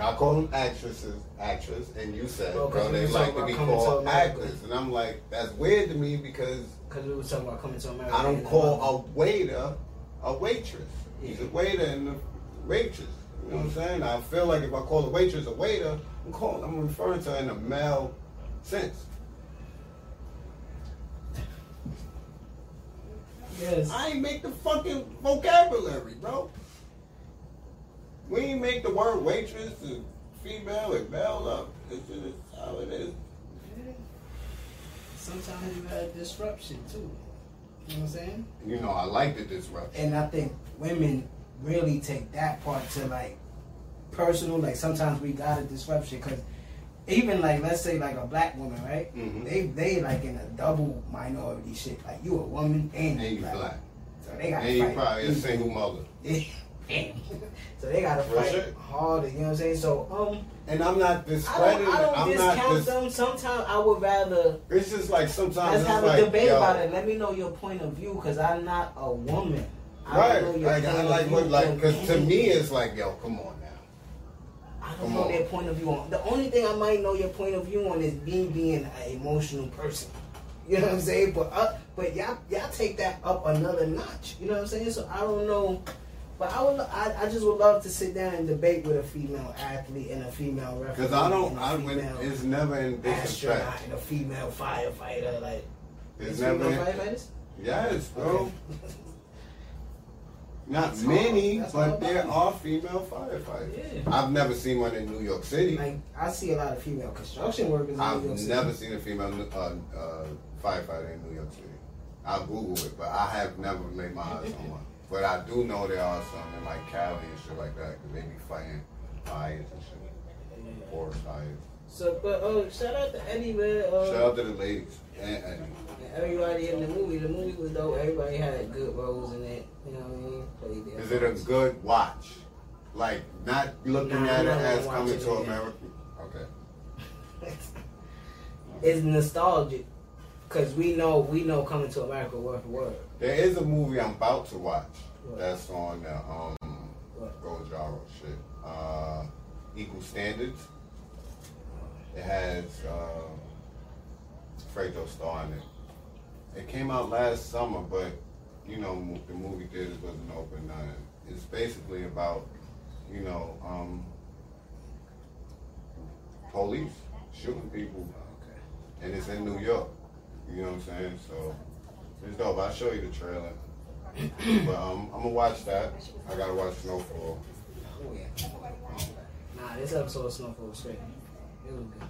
I call them actresses, actress, and you said, Well, bro, they like to be called actors, and I'm like, that's weird to me because Because we was talking about coming to America. I don't call a waiter a waitress. He's a waiter and a waitress. You know what I'm saying? I feel like if I call a waitress a waiter, I'm calling, I'm referring to her in a male sense. Yes. I ain't make the fucking vocabulary, bro. We ain't make the word waitress and female and male up. It's just how it is. Sometimes you got disruption too. You know what I'm saying? You know, I like the disruption. And I think women really take that part to like personal. Like sometimes we got a disruption because even like let's say like a black woman, right? Mhm. They they like in a double minority shit. Like you a woman and, And you black. black. So they got And you probably a single mother. [laughs] so they got to Real fight shit. harder. You know what I'm saying? So um, And I'm not I don't, discrediting. I don't I'm not discount dis- them. Sometimes I would rather It's just like sometimes Let's have a like, debate yo, about it. Let me know your point of view, because I'm not a woman. I Right. don't know your Like, point I like what, like, because to me, it's like, yo, come on now. I don't come know on. their point of view on. The only thing I might know your point of view on is me being an emotional person. You know what I'm saying? But uh, but y'all y'all take that up another notch. You know what I'm saying? So I don't know. But I would I, I just would love to sit down and debate with a female athlete and a female referee. Because I don't, I female it's never in astronaut disrespect. and a female firefighter. Like It's is never. female In, firefighters. yes, bro. Okay. [laughs] Not many, but there are female firefighters. Yeah. I've never seen one in New York City. Like I see a lot of female construction workers. in I've New York City. never seen a female uh, uh, firefighter in New York City. I'll Google it, but I have never laid my eyes on one. But I do know there are some in like Cali and shit like that, because they be fighting fires and shit, forest fires. So, but oh, shout out to Eddie, man. Uh, Shout out to the ladies. And, and Everybody in the movie. The movie was dope. Everybody had good roles in it. You know what I mean? Is it a good watch? Like, not looking Nah, at it as coming to. America? Okay. [laughs] it's nostalgic because we know we know coming to America word for word. There is a movie I'm about to watch What? that's on the um, What? Gojaro shit. uh, Equal Standards. It has uh, Fredo Starr in it. It came out last summer, but you know the movie theaters wasn't open. Nothing. It's basically about you know um, police shooting people, and it's in New York. You know what I'm saying? So it's dope. I'll show you the trailer. [clears throat] but um, I'm gonna watch that. I gotta watch Snowfall. Oh yeah. Nah, this episode of Snowfall was straight. It was good.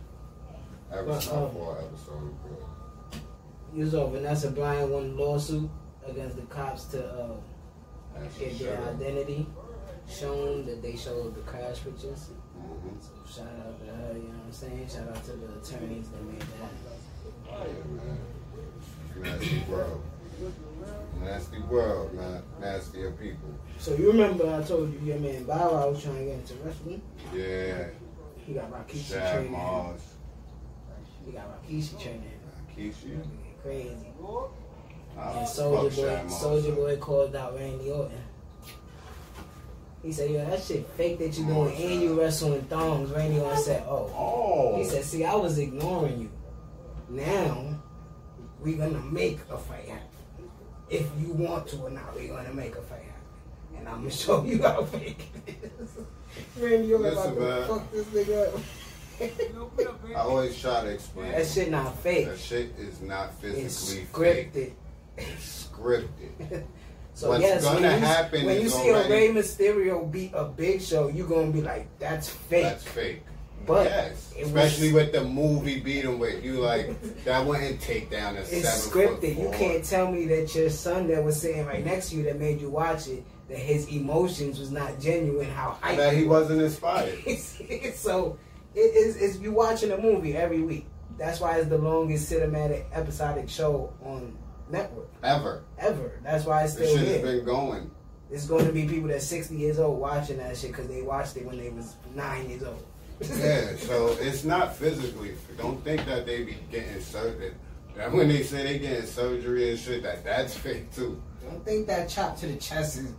Every But, um, Snowfall episode is good. You saw Vanessa Bryant won a lawsuit against the cops to uh, get their shame. identity shown that they showed the crash pictures. Mhm. So shout out to her, you know what I'm saying? Shout out to the attorneys that made that. Yeah. Nasty world. Nasty world, man. Nastier people. So you remember I told you your man Bow Wow was trying to get into wrestling? Yeah. He got Rikishi Shad training. He got Rikishi training. Keisha. Crazy. And Soulja Boy, Soulja Boy called out Randy Orton. He said, "Yo, that shit fake that you doing, and you wrestling thongs." Randy Orton said, "Oh." Oh. He said, "See, I was ignoring you. Now we gonna make a fight happen. If you want to or not, we gonna make a fight happen, and I'm gonna [laughs] show you how fake it is." [laughs] Randy Orton about to fuck this nigga up. [laughs] I always try to explain. that shit not fake. That shit is not It's physically scripted. fake. It's scripted. [laughs] So What's yes, gonna when you, happen when you see already- a Rey Mysterio beat a Big Show, you're gonna be like, "That's fake." That's fake. But yes, it was- especially with the movie beating with you like that wouldn't take down a it's scripted. You can't tell me that your son that was sitting right next to you that made you watch it that his emotions was not genuine. How hype that he wasn't inspired. [laughs] so it is. It's you watching a movie every week. That's why it's the longest cinematic episodic show on network Ever. ever. That's why it's still here. been going. It's going to be people that's 60 years old watching that shit because they watched it when they was nine years old. Yeah, [laughs] so it's not physically. Don't think that they be getting surgery. That when they say they getting surgery and shit, that that's fake too. Don't think that chop to the chest is,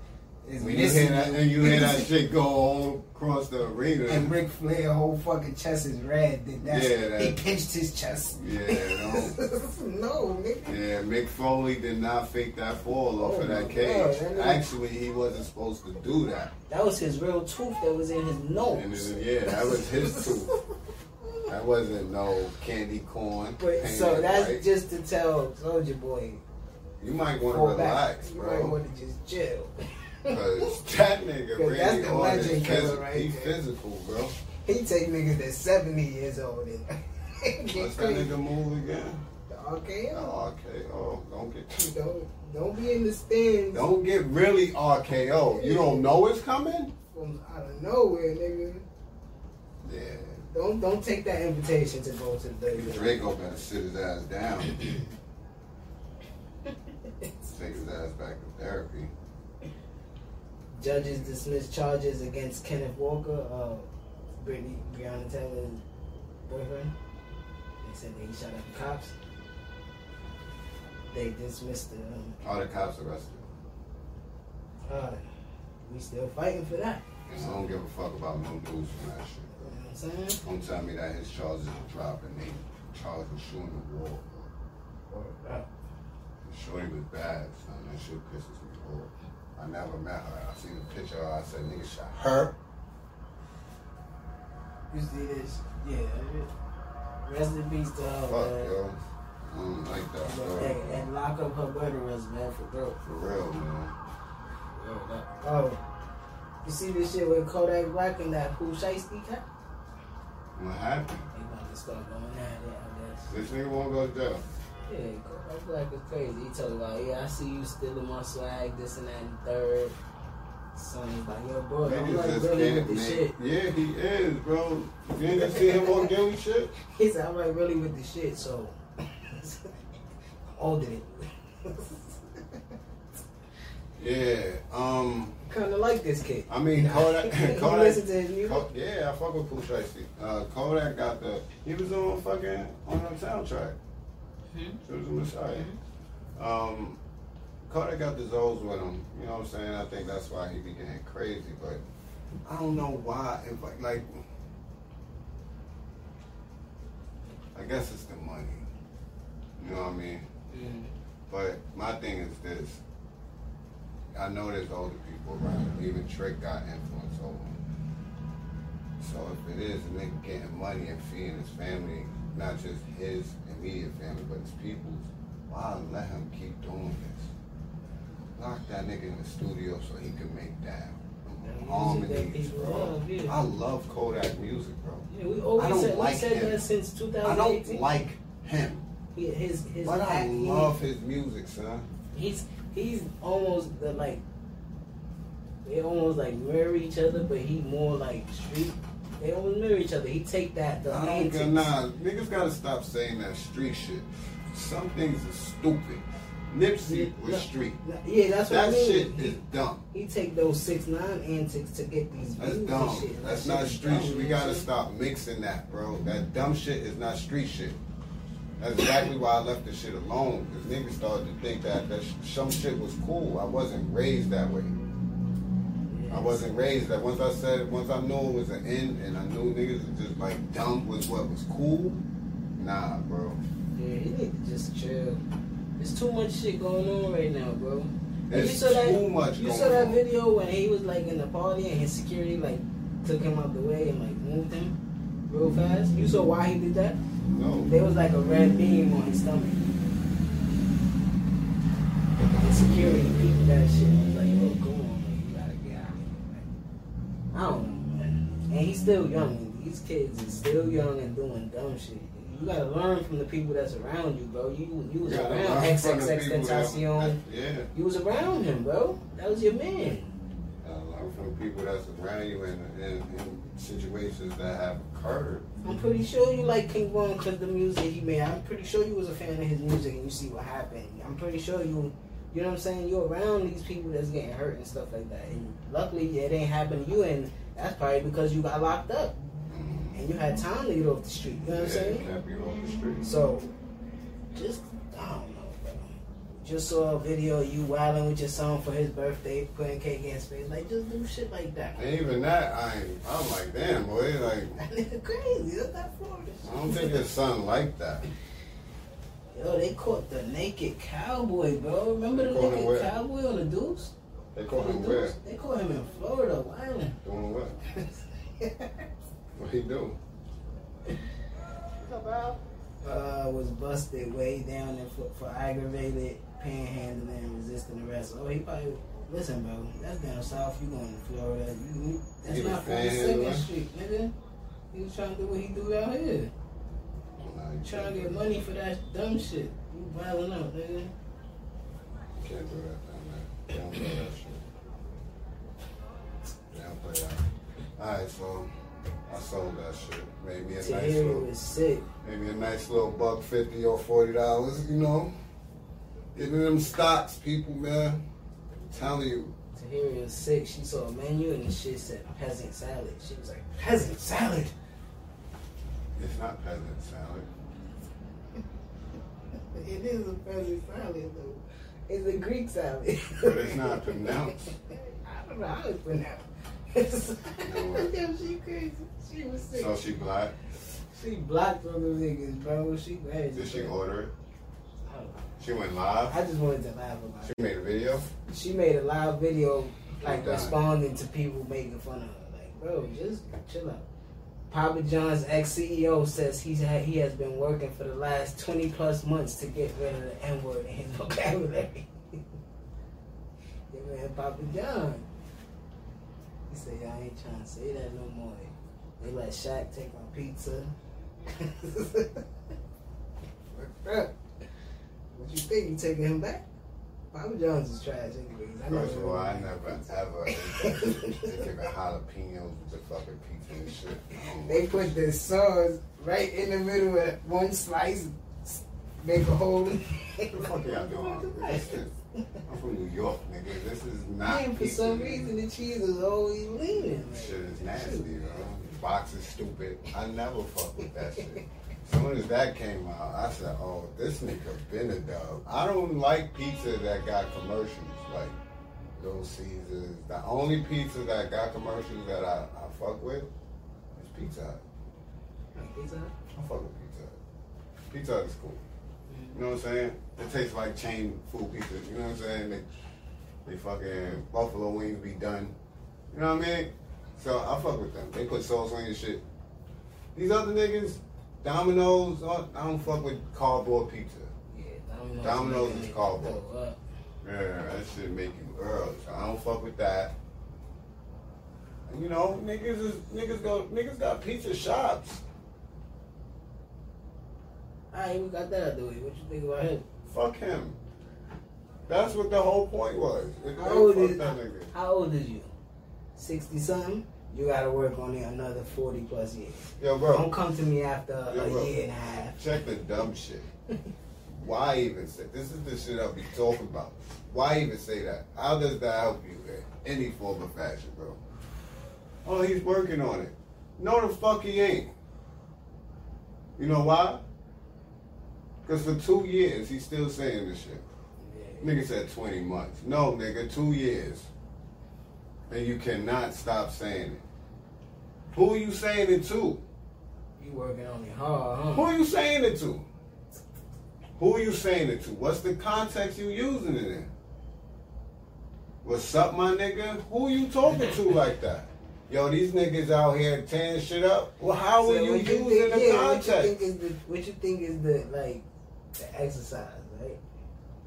is When you missing. hear that and you hear that shit go all across the arena, and Ric Flair whole fucking chest is red. Then that's, Yeah, that- he pinched his chest. yeah, [laughs] no. no, nigga. Yeah, Mick Foley did not fake that fall off Oh of that cage. nigga- Actually, he wasn't supposed to do that. That was his real tooth that was in his And nose. it- yeah, that was his [laughs] tooth. That wasn't no candy corn. But so that's white. just to tell Soulja Boy, you might want to fall back. relax, You might want to just chill. Because that nigga 'Cause that's really the on legend his killer physical. right he there. physical, bro. He take niggas that's 70 years old and What's [laughs] get that nigga move again? Okay, Oh, RKO. Don't get [laughs] don't don't be in the stands don't get really RKO. You don't know it's coming? from out of nowhere, nigga. Yeah. Don't don't take that invitation to go to the WWE. Draco better sit his ass down. [laughs] Take his ass back to therapy. Judges dismissed charges against Kenneth Walker, uh, Brittany Breonna Taylor's boyfriend. They said that he shot at the cops. They dismissed the. Um, All the cops arrested. uh, we still fighting for that. I don't give a fuck about no news from that shit. You know what I'm saying? Don't tell me that his charges are dropping. They charged with shooting the wall. Uh, Shorty was bad, son. That shit pisses me off. I never met her. I seen the picture. I said, nigga shot her. You see this? Yeah. Rest in peace to her, Fuck, man. yo. I don't like that, But, bro. hey, and lock up her murderers, man, for real. For real, man. Oh, you see this shit with Kodak Black and that Pooh Shiesty cat? What happened? They about to start going at it, I guess. This nigga won't go to jail. Yeah, Kodak Black is crazy. He told about, yeah, I see you stealing my swag, this and that and third. Sonny's like, yo, bro, I'm Niggas like really with the shit. Yeah, he is, bro. You didn't see him on [laughs] Gilly shit? He said, I'm like really with the shit, so [laughs] holding it. Yeah. Um. kind of like this kid. I mean, [laughs] Kodak. Kodak listen to his music? Ko- yeah, I fuck with Pooh Shiesty. Uh, Kodak got the. He was on fucking on the soundtrack. Hmm? She was a Messiah. Um, Kodak got the Zoes with him. You know what I'm saying? I think that's why he be getting crazy. But I don't know why. If like, like, I guess it's the money. You know what I mean? Mm. But my thing is this. I know there's older people around. Even Trick got influence over him. So if it is a nigga getting money and feeding his family, not just his immediate family, but his people's, why let him keep doing this? Lock that nigga in the studio so he can make that That harmonies, music that bro. love, yeah. I love Kodak music, bro. Yeah, we always I don't said, like we said him. that since I don't like him, He- his his but I act- he- love his music, son. he's he's almost the like they almost like mirror each other, but he more like street. They almost mirror each other. He take that the I don't get nah. Niggas gotta stop saying that street shit. Some things are stupid. Nipsey was No, street. Yeah, that's what I That mean. shit he, is dumb. he take those six nine antics to get these That's dumb. and shit. That's That not shit street dumb, shit. We gotta stop mixing that, bro. That dumb shit is not street shit. That's exactly why I left the shit alone. Cause niggas started to think that that sh- some shit was cool. I wasn't raised that way. I wasn't raised that. Once I said, once I knew it was an end, and I knew niggas was just like dumb was what was cool. Nah, bro. Yeah, you need to just chill. There's too much shit going on right now, bro. There's you saw that, too much You saw that on. video when he was like in the party and his security like took him out the way and like moved him real fast. You saw why he did that? No. There was like a red beam on his stomach. He's still young. These kids are still young and doing dumb shit. You gotta learn from the people that's around you, bro. You you was You around learn from the XXX Tentacion. Yeah. You was around him, bro. That was your man. Learn from people that's around you in, in, in situations that have occurred. I'm pretty sure you like King Von because the music he made. I'm pretty sure you was a fan of his music and you see what happened. I'm pretty sure you, you know what I'm saying. You're around these people that's getting hurt and stuff like that. And luckily, it ain't happened to you, and that's probably because you got locked up and you had time to get off the street. You know what I'm saying? Can't be off the street. So, just I don't know, bro. Just saw a video of you wilding with your son for his birthday, putting cake in his face. Like, just do shit like that. And even that, I I'm like, damn, boy, like, [laughs] That nigga crazy. That's not Florida. I don't think his son like that. Yo, they caught the naked cowboy, bro. Remember the They him naked cowboy on the Deuce? They call him Deuce? where? They caught him in Florida, wilding. Doing what? What he do? uh, was busted way down there for, for aggravated panhandling and resisting arrest. Oh, he probably listen, bro. That's down south. You going to Florida? You, you that's He was not 42nd? Street, nigga. He was trying to do what he do out here. Nah, Trying can't to get money for that dumb shit. You wilding out, nigga. You can't do that, man. Don't play that shit. They don't play that. Uh, Alright, so I sold that shit. Made me a nice Tahiri little, was sick. maybe a nice little buck fifty or forty dollars, you know. Getting them stocks, people, man. I'm telling you. Tahiri was sick. She saw a menu and the shit said peasant salad. She was like, peasant salad. It's not peasant salad. [laughs] It is a peasant salad though. It's a Greek salad. But it's not [laughs] pronounced. I don't know how it's pronounced. [laughs] what? Yo, she crazy. She was sick. So she black. she blocked all the niggas, bro. She crazy. Did she bro. order it? I don't know. She went live. I just wanted to laugh about She it. made a video. She made a live video, like responding to people making fun of her. Like, bro, just chill out. Papa John's ex CEO says he's had, he has been working for the last 20 plus months to get rid of the N word in his vocabulary. [laughs] yeah, man, Papa John. He said, y'all ain't trying to say that no more. They let Shaq take my pizza. [laughs] What you think? You taking him back? Papa John's is trash anyways. I First of all, I never ever taken [laughs] the jalapenos with the fucking pizza and shit. [laughs] They put the sauce right in the middle of one slice, make a hole. in it. What the fuck y'all doing? I'm from New York, nigga. This is not Man, for pizza. some reason the cheese is always leaning. This shit is nasty, bro. Box is stupid. I never fuck with that shit. As soon as that came out, I said, "Oh, this nigga been a dub." I don't like pizza that got commercials. Like, Little Caesars. The only pizza that got commercials that I, I fuck with is Pizza Hut. Pizza Hut? I fuck with Pizza Hut. Pizza Hut is cool. You know what I'm saying? It tastes like chain food pizza. You know what I'm saying? They, they fucking buffalo wings be done. You know what I mean? So I fuck with them. They put sauce on your shit. These other niggas, Domino's, I don't fuck with cardboard pizza. Yeah, Domino's. Domino's is cardboard. Yeah, that shit make you early. So I don't fuck with that. You know, niggas is niggas go niggas got pizza shops. Alright, we got that out the way. What you think about him? Fuck him. That's what the whole point was. It- How old is that nigga. How old is you? Sixty something. You gotta work on it another forty plus years. Yo, bro. Don't come to me after Yo, a bro. year and a half. check the dumb shit. Why even say this is the shit I'll be talking about. Why even say that? How does that help you in any form of fashion, bro? Oh, he's working on it. No, the fuck he ain't. You know why? Because for two years, he's still saying this shit. Yeah. Nigga said 20 months. No, nigga, two years. And you cannot stop saying it. Who are you saying it to? You working on it hard, Who huh? are you saying it to? Who are you saying it to? What's the context you using it in? What's up, my nigga? Who you talking to like that? Yo, these niggas out here tearing shit up. Well, how So are you what using think, the yeah, context? What you the what you think is the like the exercise, right?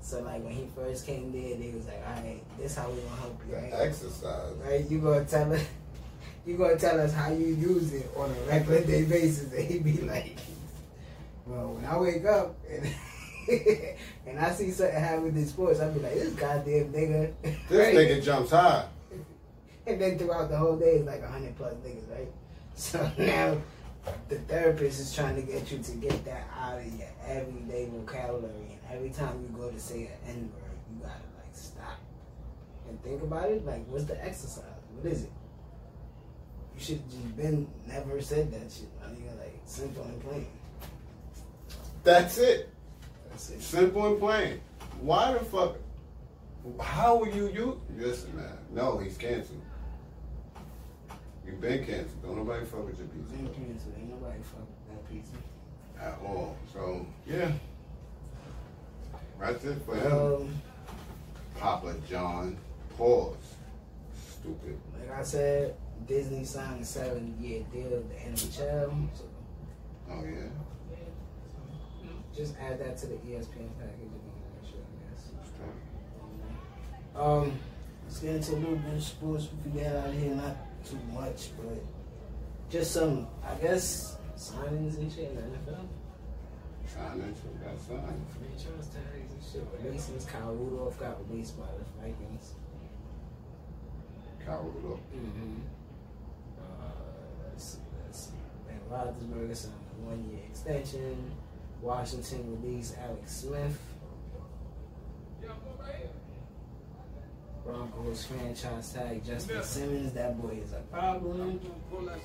So like when he first came there, they was like, all right, this how we gonna help you, right? Exercise. Right? You gonna tell us, [laughs] you gonna tell us how you use it on a regular day basis, [laughs] and he be like, well, when I wake up and [laughs] and I see something happen with this sports, I be like, this goddamn nigga, This right? nigga jumps high. And then throughout the whole day, it's like a hundred plus niggas, right? So now the therapist is trying to get you to get that out of your everyday vocabulary, and every time you go to say an N word, you gotta like stop and think about it. Like, what's the exercise? What is it? You should have just been never said that shit. I mean, like simple and plain. That's it. That's it. Simple and plain. Why the fuck? How are you you? Listen, man. No, he's canceled. You've been canceled. Don't nobody fuck with your pizza Ain't canceled. Ain't nobody fuck with that pizza. at all. So yeah, that's it for him. Um, Papa John. Pause. Stupid. like I said, Disney signed a seven-year deal with the NHL. So Oh yeah. Just add that to the ESPN package and shit, I guess. Um, let's get into a little bit of sports if we get out of here. Not too much, but just some, I guess, signings and shit in the NFL. Sign into that sign. Franchise tags and shit. Releases. Kyle Rudolph got released by the Vikings. Kyle Rudolph. Mm-hmm. Uh, let's see, let's see. Ben Roethlisberger signed a one-year extension. Washington released Alex Smith. Broncos franchise tag Justin Simmons. That boy is a problem. Let's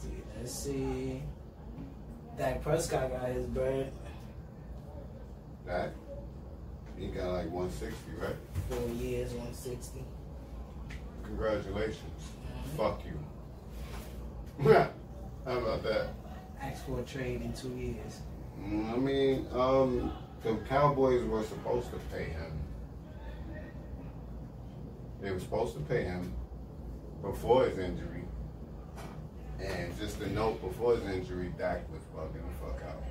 see. Let's see. Dak Prescott got his bird. That. He got like 160, right? Four years, 160. Congratulations. Mm-hmm. Fuck you. [laughs] How about that? Asked for a trade in two years. Mm, I mean, um, the Cowboys were supposed to pay him. They were supposed to pay him before his injury. And just a note before his injury, Dak was bugging the fuck out.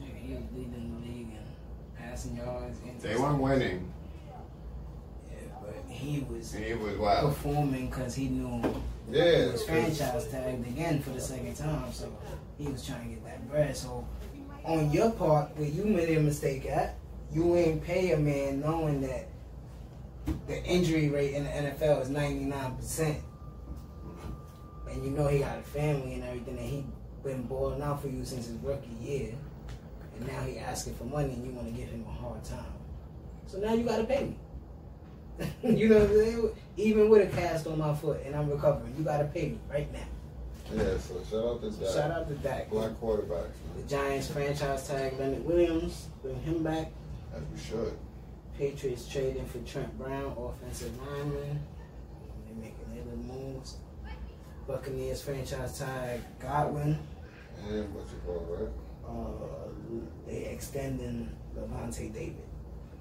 He he was leading the league in passing yards. They weren't winning. Yeah, but he was And he was wild. performing because he knew he was franchise tagged again for the second time. So he was trying to get that bread. So on your part, where you made a mistake at, you ain't pay a man knowing that the injury rate in the NFL is 99%. And you know he got a family and everything, and he been balling out for you since his rookie year. And now he asking for money, and you want to give him a hard time. So now you got to pay me. [laughs] you know what I'm saying? Even with a cast on my foot and I'm recovering, you got to pay me right now. Yeah, so shout out to Dak. Shout out to Dak. Black quarterbacks, The. Giants franchise tag Leonard Williams, bring him back. As we should. Patriots trading for Trent Brown, offensive lineman. They're making their little moves. Buccaneers franchise tag Godwin. And what you call it? Uh, they extending Lavonte David.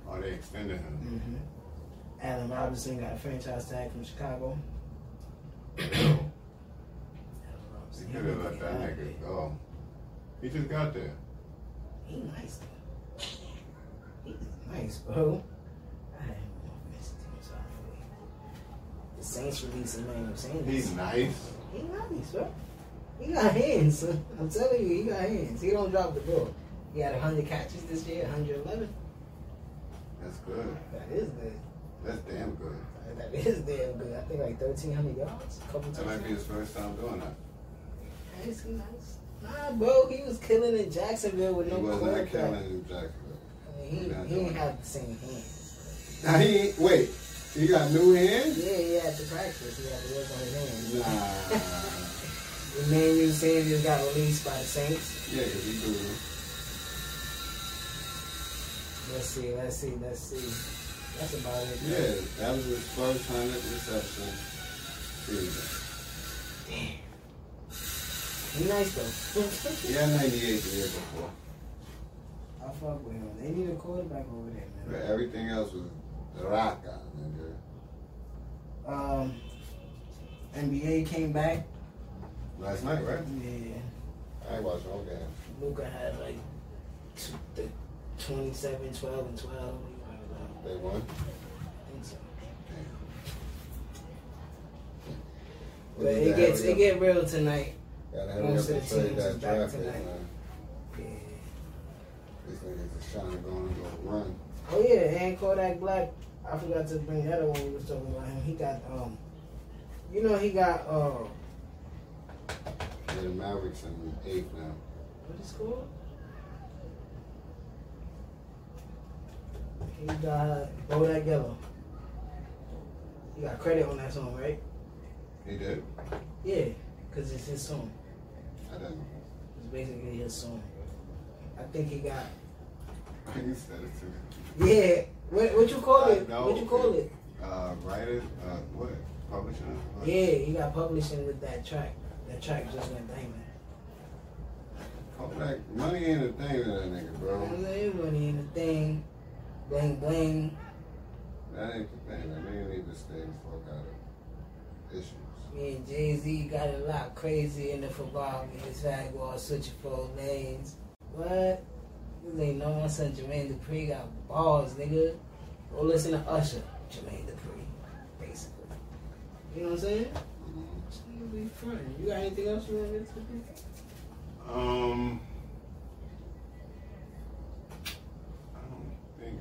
Oh, they extending him. Mm-hmm. Allen Robinson got a franchise tag from Chicago. He could have let that nigga go. He just got there. He nice though. I really- The Saints released Emmanuel Sanders. He's nice. He nice, bro. He got hands. I'm telling you, he got hands. He don't drop the ball. He had 100 catches this year, 111. That's good. That is good. That's damn good. That is damn good. I think like 1,300 yards, a couple That might be his first time doing that. Nice, he nice. Nah, bro, he was killing in Jacksonville with no he wasn't quarterback. killing in Jacksonville. He, he ain't have the same hands. Now he ain't, wait, he got new hands? Yeah, he had to practice. He had to work on his hands. Nah. [laughs] Emmanuel Sanders got released by the Saints. yeah, because he do. Let's see, let's see, let's see. That's about it. Yeah, that was his first hundred reception. Damn. He nice though. [laughs] He had 98 the year before. I fuck with him. They need a quarterback over there, But man. everything else was raka, nigga. Um, NBA came back. Last night, right? Yeah. I ain't watching all game. Luka had like two, the 27, 12, and 12. I don't know. They won. I think so. What But it they gets hurry it get real tonight. Gotta most of the teams that is back tonight. man. Yeah. These niggas is trying to go and go run. Oh yeah, and Kodak Black. I forgot to bring that up when we was talking about him. He got um, you know he got uh, Yeah, the Mavericks in eighth now. what is called? He got Bodak Yellow. He got credit on that song, right? He did? Yeah, cause it's his song. I didn't. Know. It's basically his song. I think he got. you said it to me. Yeah, what what you call it? Know. What you call it? Uh, writer, uh, what? Publisher? What? Yeah, he got publishing with that track. That track just went diamond. Kodak, money ain't a thing to that nigga, bro. Money ain't a thing, bling bling. That ain't the thing. That nigga need to stay the fuck out of issues. Me and Jay Z got a lot crazy in the football. His fag was switching four lanes. What? You ain't know my son Jermaine Dupri got balls, nigga. Go listen to Usher, Jermaine Dupri, basically. You know what I'm saying? Mhm. This be frontin'. You got anything else you want to get to? Do? Um, I don't think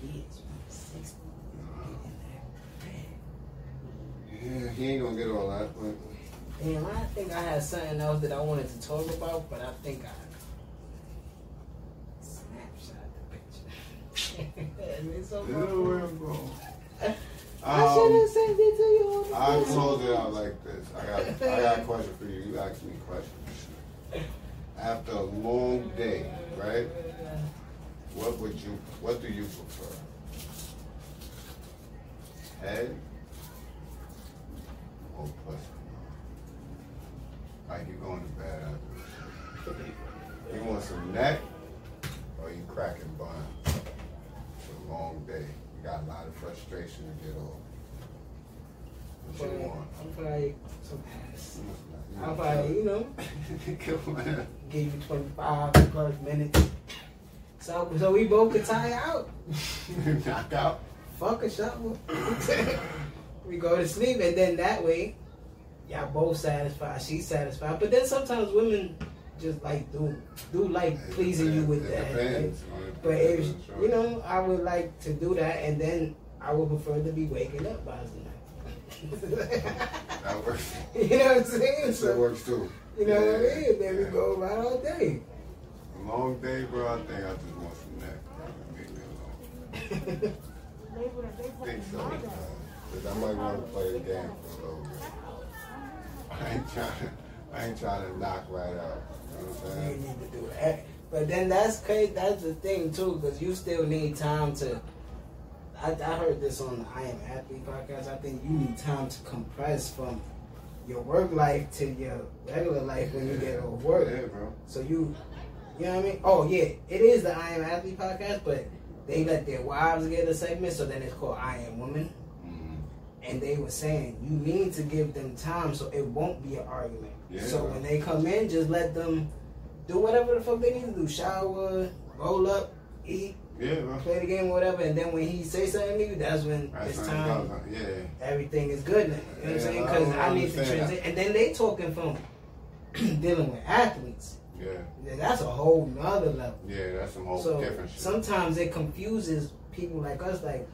so. Years, man. 60. Yeah, he ain't gonna get all that, but Damn, I think I had something else that I wanted to talk about, but I think I snapshot the picture. [laughs] it's so this is I'm going. I should have Um, sent it to you. Phone. close it out like this. I got, I got a question for you. You asked me questions. After a long day, right? What would you, what do you prefer? Head or pussy? Like you going to bed after this shit. You want some neck or you cracking bun? It's a long day. You got a lot of frustration to get off. What you want? I'm probably some ass. Want probably, you know, [laughs] give you 25 plus minutes. So, so we both could tie out. [laughs] Knock out. Fuck a shovel. [laughs] we go to sleep, and then that way, y'all both satisfied. She's satisfied. But then sometimes women just like do do like pleasing you with it that. Depends. But if you know, I would like to do that, and then I would prefer to be waking up by the night. [laughs] that works. [laughs] you know what I'm saying? That So, works too. you know what I Yeah, mean? Then we go right all day. A long day, bro. I think I just want some neck. Leave me alone. I think so. Because I might want to play the game for a little bit. I ain't trying to, I ain't trying to knock right out. You know what I'm You need to do that. But then that's crazy. That's the thing too, because you still need time to. I, I heard this on the I Am Athlete podcast. I think you need time to compress from your work life to your regular life when you get off work. Yeah, bro. So you, you know what I mean? Oh yeah, it is the I Am Athlete podcast, but they let their wives get a segment, so then it's called I Am Woman. And they were saying you need to give them time so it won't be an argument. Yeah. So when they come in, just let them do whatever the fuck they need to do. Shower, roll up, eat, Yeah, bro. play the game, whatever. And then when he say something to you, that's when That's it's time. Yeah. Everything is good now. You know what I'm saying? Because don't I, need to transition. And then they talking from [clears throat] dealing with athletes. Yeah. Yeah, That's a whole nother level. Yeah, that's some whole so different shit. sometimes it confuses people like us. Like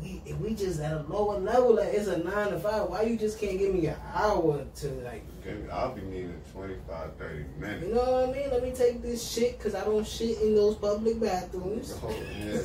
we, if we just at a lower level, like it's a nine to five. Why you just can't give me an hour to like, I'll be needing 25, 30 minutes. you know what I mean? Let me take this shit because I don't shit in those public bathrooms. Oh, yeah.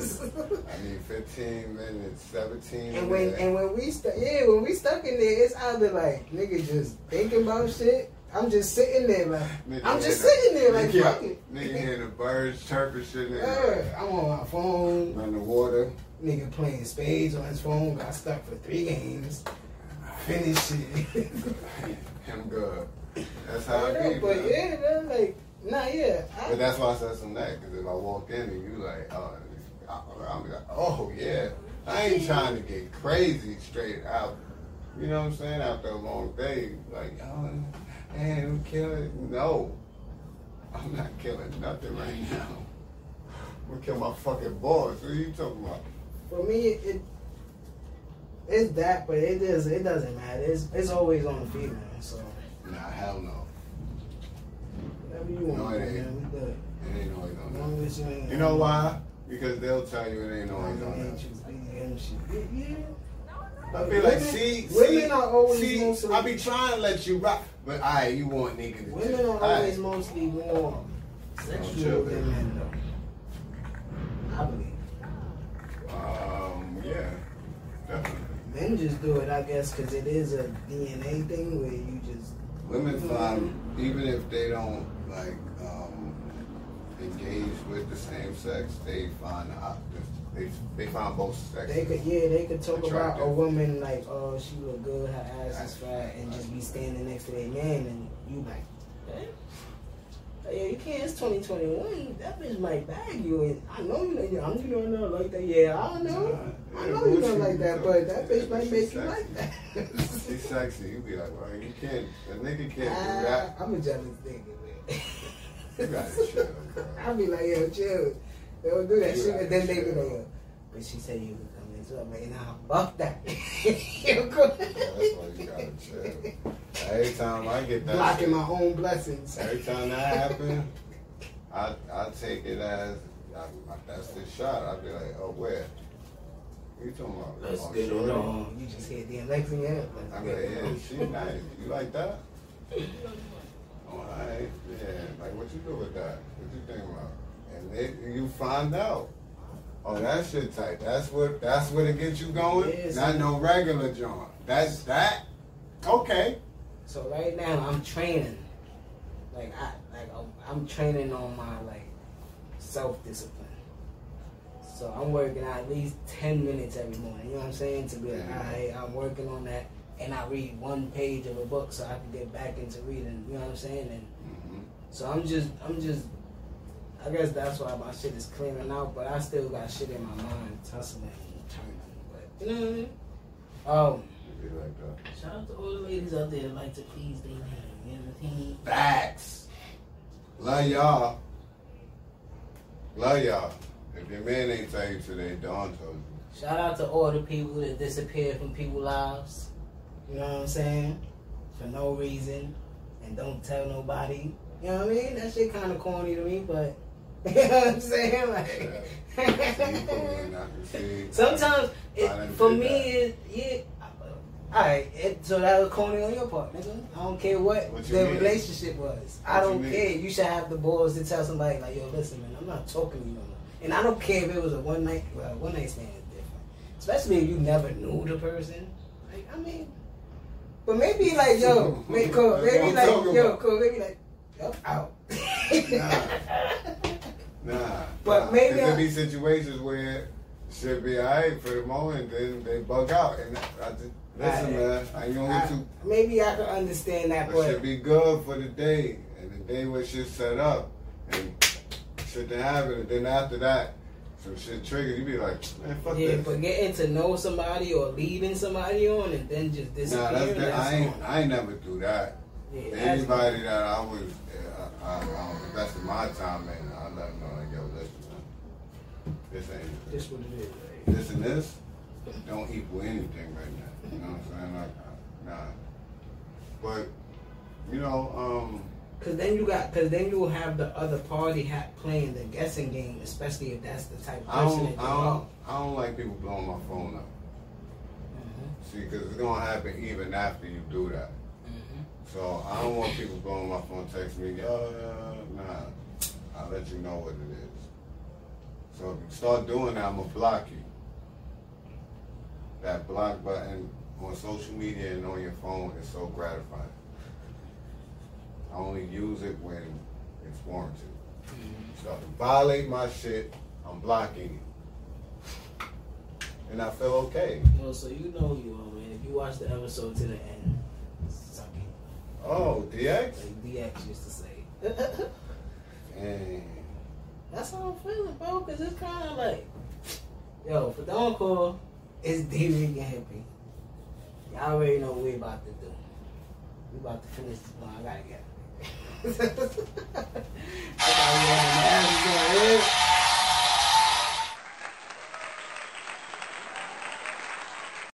I need 15 minutes, 17 And when minutes. and when we stuck, yeah, when we stuck in there, it's either like nigga just thinking about shit. I'm just sitting there like Nigga I'm just sitting there like nigga, fuck it. Nigga hear the birds chirping shit. Yeah, I'm on my phone. on the water. Nigga playing spades on his phone. Got stuck for three games. Finished it. [laughs] Him good. That's how I do it be. but yeah, man, like nah, yeah. But that's why I said some that, because if I walk in and you like, oh, I'm like, oh yeah. I ain't trying to get crazy straight out. You know what I'm saying? After a long day, like, oh, man, I'm killing. No, I'm not killing nothing right now. I'm gonna kill my fucking boss. What are you talking about? For me, it it's that, but it is it doesn't matter. It's it's always on the female. So Nah, hell no. whatever you No, want, it man, ain't. good. It ain't always on as you ain't. You know why? Because they'll tell you it ain't always on that. you being shit. Yeah. I be like, Women- see, women see, are always see, mostly- I be trying to let you rock, but alright, you want nigga to Women are always mostly more sexual than men, though. I believe. Um, yeah, definitely. Men just do it, I guess, because it is a DNA thing where you just. Women find even if they don't like um, engage with the same sex, they find the op- they they find both sexes. They could, yeah, they could talk about a woman like, oh, she look good, her ass is fat, and just be standing next to their man, and you like, eh? Yeah, you can't. It's 2021. That bitch might bag you, and I know you. Know, I'm you know not like that. Yeah, I don't know. I know you don't like that, but that bitch might make you like that. She's sexy. You be like, well, you can't. A nigga can't do Ah, that. I'm a jealous nigga, man. You gotta chill, bro. [laughs] I'll be like, yo, chill. They don't do that You shit, and then they be like, but she said you [laughs] could come in, so I'm like, nah, fuck that. you go. That's why you gotta chill. Every time I get that, Blocking shit, my own blessings. every time that happens, I I take it as I, I, that's the shot. I be like, oh, where? You talking about? Let's get it on. You just hit the Alexa, yeah. Let's I get be like, it yeah, she nice. You like that? Alright, yeah. Like, what you do with that? What you think about? And then you find out. Oh, that shit tight. That's what. That's what it gets you going. Yes. Not no regular joint. That's that. Okay. So right now I'm training, like I like I'm, training on my like self discipline. So I'm working at least ten minutes every morning. You know what I'm saying? To be like, Yeah. alright, I'm working on that, and I read one page of a book so I can get back into reading. You know what I'm saying? And hmm so I'm just I'm just. I guess that's why my shit is clearing out, but I still got shit in my mind, tussling and turning. But you know what I mean? Um, like. Shout out to all the ladies out there that like to please their man. You know what I mean? Facts. Love y'all. Love y'all. If your man ain't tell you today, Don told you. Shout out to all the people that disappear from people's lives. You know what I'm saying? For no reason. And don't tell nobody. You know what I mean? That shit kind of corny to me, but. [laughs] You know what I'm saying? Like. See, you put me in? Sometimes, it, for me, it, yeah. Alright, it, so that was corny on your part, nigga. I don't care what, What the mean? relationship was. I What you don't mean? care. You should have the balls to tell somebody like, yo, listen, man, I'm not talking to you no more. And I don't care if it was a one night, well, one night stand is different. Especially if you never knew the person. Like, I mean, but maybe like, yo, [laughs] maybe, cool, maybe like, yo, cool, maybe like, yo, out. Nah. [laughs] Nah. But nah. maybe there I- be situations where should be alright for the moment, then they bug out. And I just, listen, I- man, I ain't gonna I- get too. maybe I can understand that, but. It should be good for the day, and the day where shit set up, and shit to happen, and then after that, some shit triggered. You be like, man, fuck yeah, this. but getting to know somebody or leading somebody on and then just Nah, disappearing. that's, I ain't, on. I ain't never do that. Yeah, Anybody that I was, I, I invested my time in, I let them know, like, yo, listen, man, this ain't This what it is. This and this don't equal anything right now. You know what I'm saying? Like, uh, nah. But you know, um, Cause then you got, cause then you will have the other party ha- playing the guessing game, especially if that's the type of I person don't, that I don't, I don't like people blowing my phone up. Mhm, See, because it's gonna happen even after you do that. mhm. So I don't want people blowing my phone, text me, uh, nah. I'll let you know what it is. So if you start doing that, I'm gonna block you. That block button on social media and on your phone is so gratifying. I only use it when it's warranted. Mm-hmm. So if you violate my shit, I'm blocking you. And I feel okay. Well, so you know you are, man. If you watch the episode to the end, suck it. Oh, DX? Like DX used to say. [laughs] And that's how I'm feeling, bro. Cause it's kind of like, yo, for the encore, it's David and Y'all already know what we about to do. We about to finish this one. I gotta get. [laughs] It.